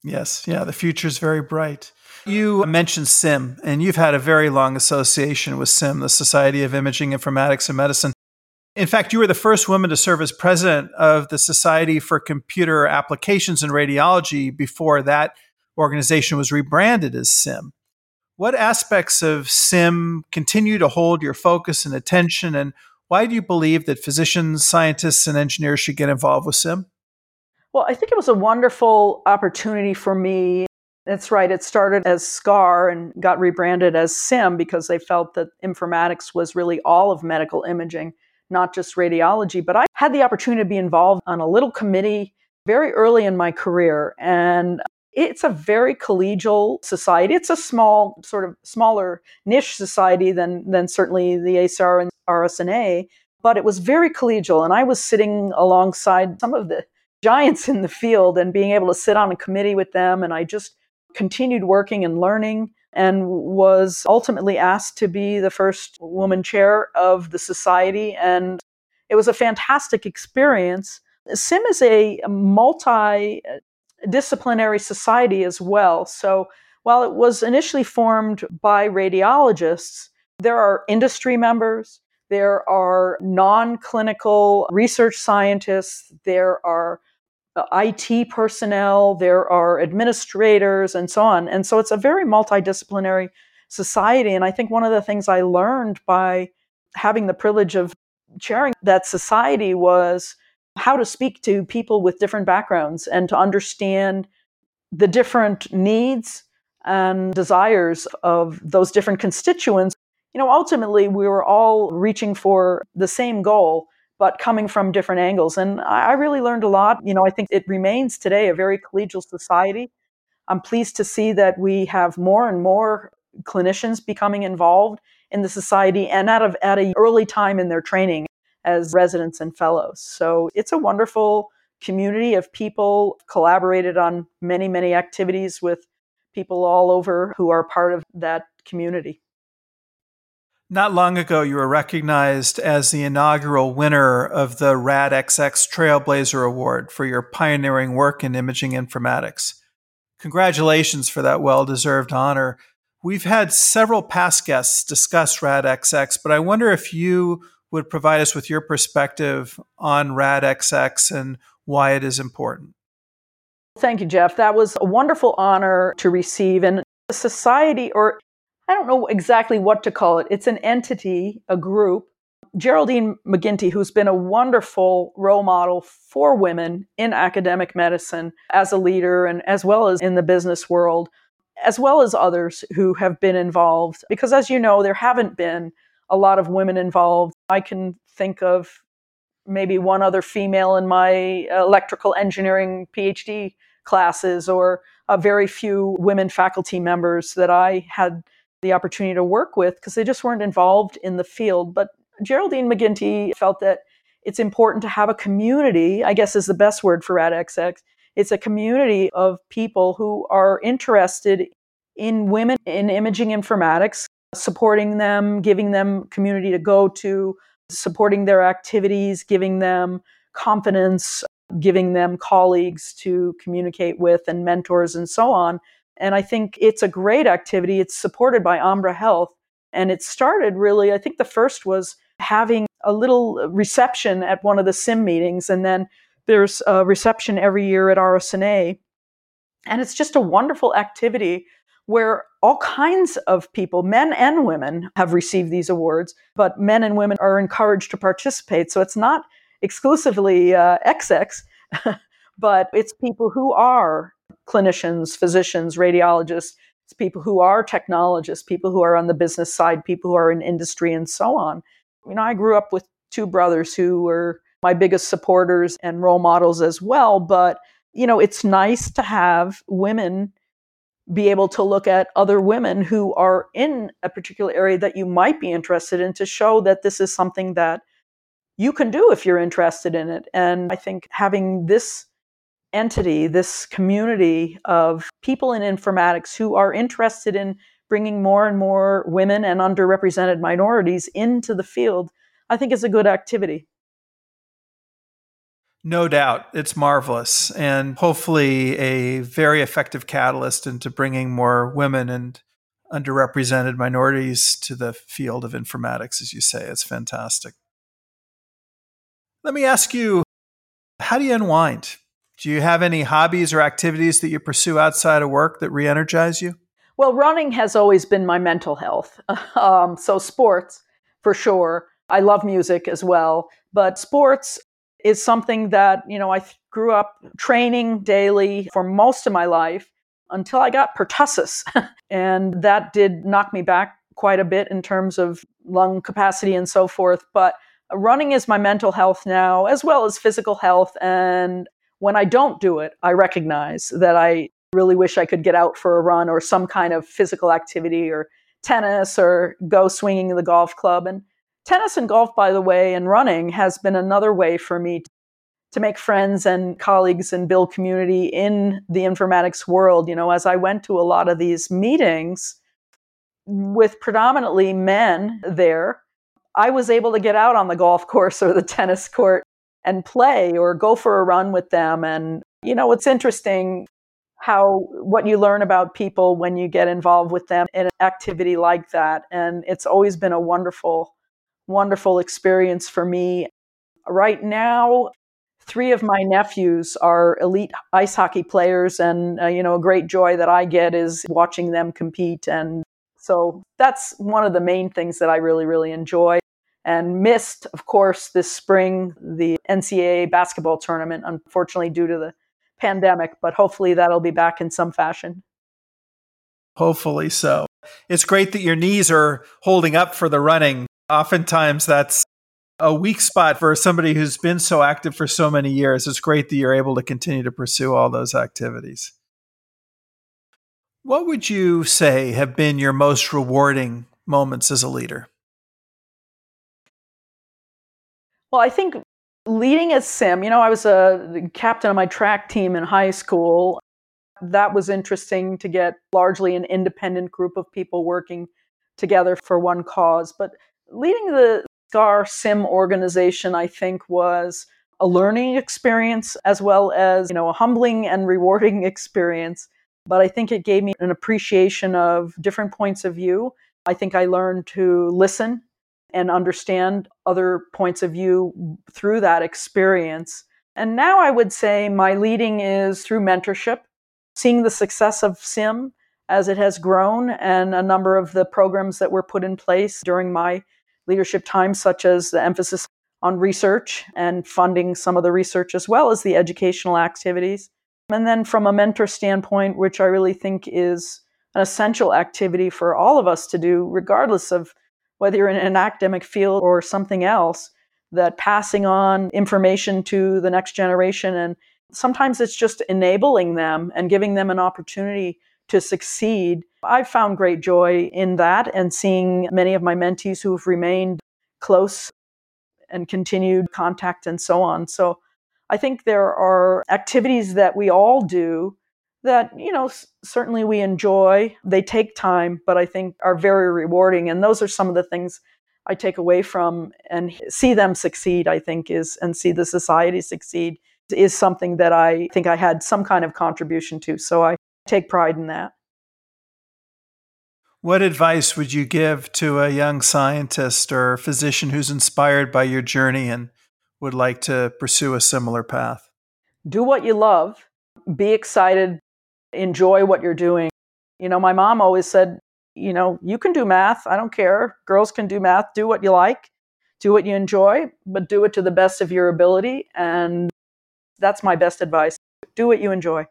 Yes, yeah, the future is very bright. You mentioned SIIM, and you've had a very long association with SIIM, the Society of Imaging Informatics and Medicine. In fact, you were the first woman to serve as president of the Society for Computer Applications in Radiology before that organization was rebranded as SIIM. What aspects of SIIM continue to hold your focus and attention, and why do you believe that physicians, scientists, and engineers should get involved with SIIM? Well, I think it was a wonderful opportunity for me. That's right. It started as SCAR and got rebranded as SIIM because they felt that informatics was really all of medical imaging, not just radiology. But I had the opportunity to be involved on a little committee very early in my career. And it's a very collegial society. It's a small, sort of smaller niche society than than certainly the ACR and RSNA, but it was very collegial. And I was sitting alongside some of the giants in the field and being able to sit on a committee with them. And I just continued working and learning and was ultimately asked to be the first woman chair of the society. And it was a fantastic experience. SIIM is a multi disciplinary society as well. So while it was initially formed by radiologists, there are industry members, there are non clinical research scientists, there are Uh, IT personnel, there are administrators, and so on. And so it's a very multidisciplinary society. And I think one of the things I learned by having the privilege of chairing that society was how to speak to people with different backgrounds and to understand the different needs and desires of those different constituents. You know, ultimately, we were all reaching for the same goal, but coming from different angles. And I really learned a lot. You know, I think it remains today a very collegial society. I'm pleased to see that we have more and more clinicians becoming involved in the society and at, a, at an early time in their training as residents and fellows. So it's a wonderful community of people collaborated on many, many activities with people all over who are part of that community. Not long ago, you were recognized as the inaugural winner of the RADXX Trailblazer Award for your pioneering work in imaging informatics. Congratulations for that well deserved honor. We've had several past guests discuss RADXX, but I wonder if you would provide us with your perspective on RADXX and why it is important. Thank you, Jeff. That was a wonderful honor to receive. And society, or I don't know exactly what to call it, it's an entity, a group. Geraldine McGinty, who's been a wonderful role model for women in academic medicine as a leader and as well as in the business world, as well as others who have been involved. Because as you know, there haven't been a lot of women involved. I can think of maybe one other female in my electrical engineering PhD classes, or a very few women faculty members that I had the opportunity to work with because they just weren't involved in the field. But Geraldine McGinty felt that it's important to have a community, I guess is the best word for RADXX. It's a community of people who are interested in women in imaging informatics supporting them, giving them community to go to, supporting their activities, giving them confidence, giving them colleagues to communicate with and mentors and so on. And I think it's a great activity. It's supported by Ambra Health. And it started really, I think the first was having a little reception at one of the SIIM meetings. And then there's a reception every year at RSNA. And it's just a wonderful activity where all kinds of people, men and women, have received these awards, but men and women are encouraged to participate. So it's not exclusively uh, XX, *laughs* but it's people who are clinicians, physicians, radiologists, people who are technologists, people who are on the business side, people who are in industry, and so on. You know, I grew up with two brothers who were my biggest supporters and role models as well. But, you know, it's nice to have women be able to look at other women who are in a particular area that you might be interested in to show that this is something that you can do if you're interested in it. And I think having this entity, this community of people in informatics who are interested in bringing more and more women and underrepresented minorities into the field, I think is a good activity. No doubt. It's marvelous and hopefully a very effective catalyst into bringing more women and underrepresented minorities to the field of informatics, as you say. It's fantastic. Let me ask you how do you unwind? Do you have any hobbies or activities that you pursue outside of work that re energize you? Well, running has always been my mental health. *laughs* Um, so, sports for sure. I love music as well, but sports is something that, you know, I grew up training daily for most of my life until I got pertussis. *laughs* and that did knock me back quite a bit in terms of lung capacity and so forth. But running is my mental health now, as well as physical health. And when I don't do it, I recognize that I really wish I could get out for a run or some kind of physical activity or tennis or go swinging in the golf club. And Tennis and golf, by the way, and running has been another way for me to make friends and colleagues and build community in the informatics world. You know, as I went to a lot of these meetings with predominantly men there, I was able to get out on the golf *laughs* course or the tennis court and play or go for a run with them. And, you know, it's interesting how what you learn about people when you get involved with them in an activity like that. And it's always been a wonderful wonderful experience for me. Right now, three of my nephews are elite ice hockey players, and uh, you know, a great joy that I get is watching them compete. And so that's one of the main things that I really, really enjoy. And missed, of course, this spring the NCAA basketball tournament, unfortunately, due to the pandemic, but hopefully that'll be back in some fashion. Hopefully so. It's great that your knees are holding up for the running Oftentimes, that's a weak spot for somebody who's been so active for so many years. It's great that you're able to continue to pursue all those activities. What would you say have been your most rewarding moments as a leader? Well, I think leading as SIIM, you know, I was a captain of my track team in high school. That was interesting to get largely an independent group of people working together for one cause. But leading the SCAR SIIM organization, I think, was a learning experience as well as, you know, a humbling and *laughs* rewarding experience. But I think it gave me an appreciation of different points of view. I think I learned to listen and understand other points of view through that experience. And now I would say my leading is through mentorship, seeing the success of SIIM as it has grown and a number of the programs that were put in place during my leadership time, such as the emphasis on research and funding some of the research as well as the educational activities. And then from a mentor standpoint, which I really think is an essential activity for all of us to do, regardless of whether you're in an academic field or something else, that passing on information to the next generation and sometimes it's just enabling them and giving them an opportunity to succeed. I've found great joy in that and seeing many of my mentees who have remained close and continued contact and so on. So I think there are activities that we all do that, you know, certainly we enjoy. They take time, but I think are very rewarding. And those are some of the things I take away from and see them succeed, I think is, and see the society succeed is something that I think I had some kind of contribution to. So I take pride in that. What advice would you give to a young scientist or physician who's inspired by your journey and would like to pursue a similar path? Do what you love, be excited, enjoy what you're doing. You know, my mom always said, you know, you can do math. I don't care. Girls can do math. Do what you like, do what you enjoy, but do it to the best of your ability. And that's my best advice. Do what you enjoy.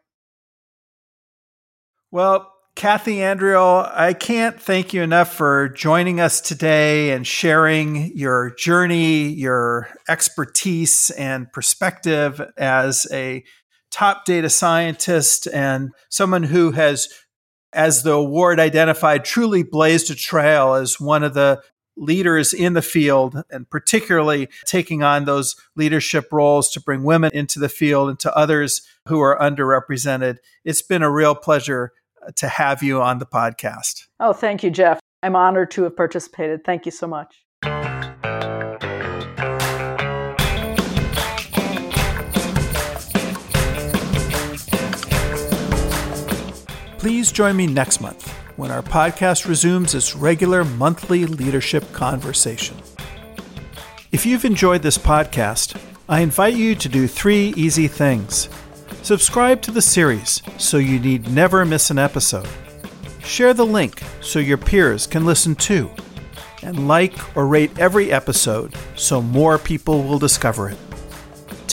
Well, Kathy Andriole, I can't thank you enough for joining us today and sharing your journey, your expertise, and perspective as a top data scientist and someone who has, as the award identified, truly blazed a trail as one of the leaders in the field and particularly taking on those leadership roles to bring women into the field and to others who are underrepresented. It's been a real pleasure uh, to have you on the podcast. Oh, thank you, Geoff. I'm honored to have participated. Thank you so much. Please join me next month when our podcast resumes its regular monthly leadership conversation. If you've enjoyed this podcast, I invite you to do three easy things. Subscribe to the series so you need never miss an episode. Share the link so your peers can listen too. And like or rate every episode so more people will discover it.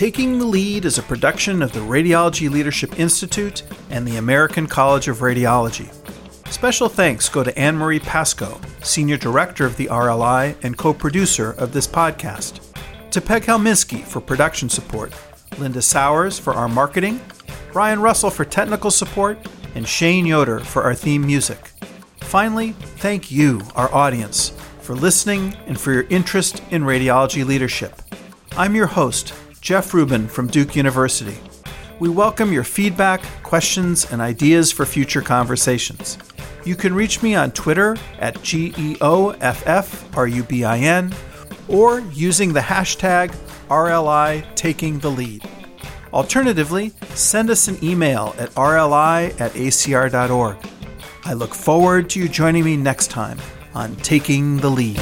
Taking the Lead is a production of the Radiology Leadership Institute and the American College of Radiology. Special thanks go to Anne Marie Pasco, Senior Director of the RLI and co producer of this podcast, to Peg Helminski for production support Linda Sowers for our marketing, Brian Russell for technical support, and Shane Yoder for our theme music. Finally, thank you, our audience, for listening and for your interest in radiology leadership. I'm your host, Jeff Rubin from Duke University. We welcome your feedback, questions, and ideas for future conversations. You can reach me on Twitter at GEOFFRUBIN or using the hashtag RLI taking the lead. Alternatively, send us an email at rli at acr.org. I look forward to you joining me next time on Taking the Lead.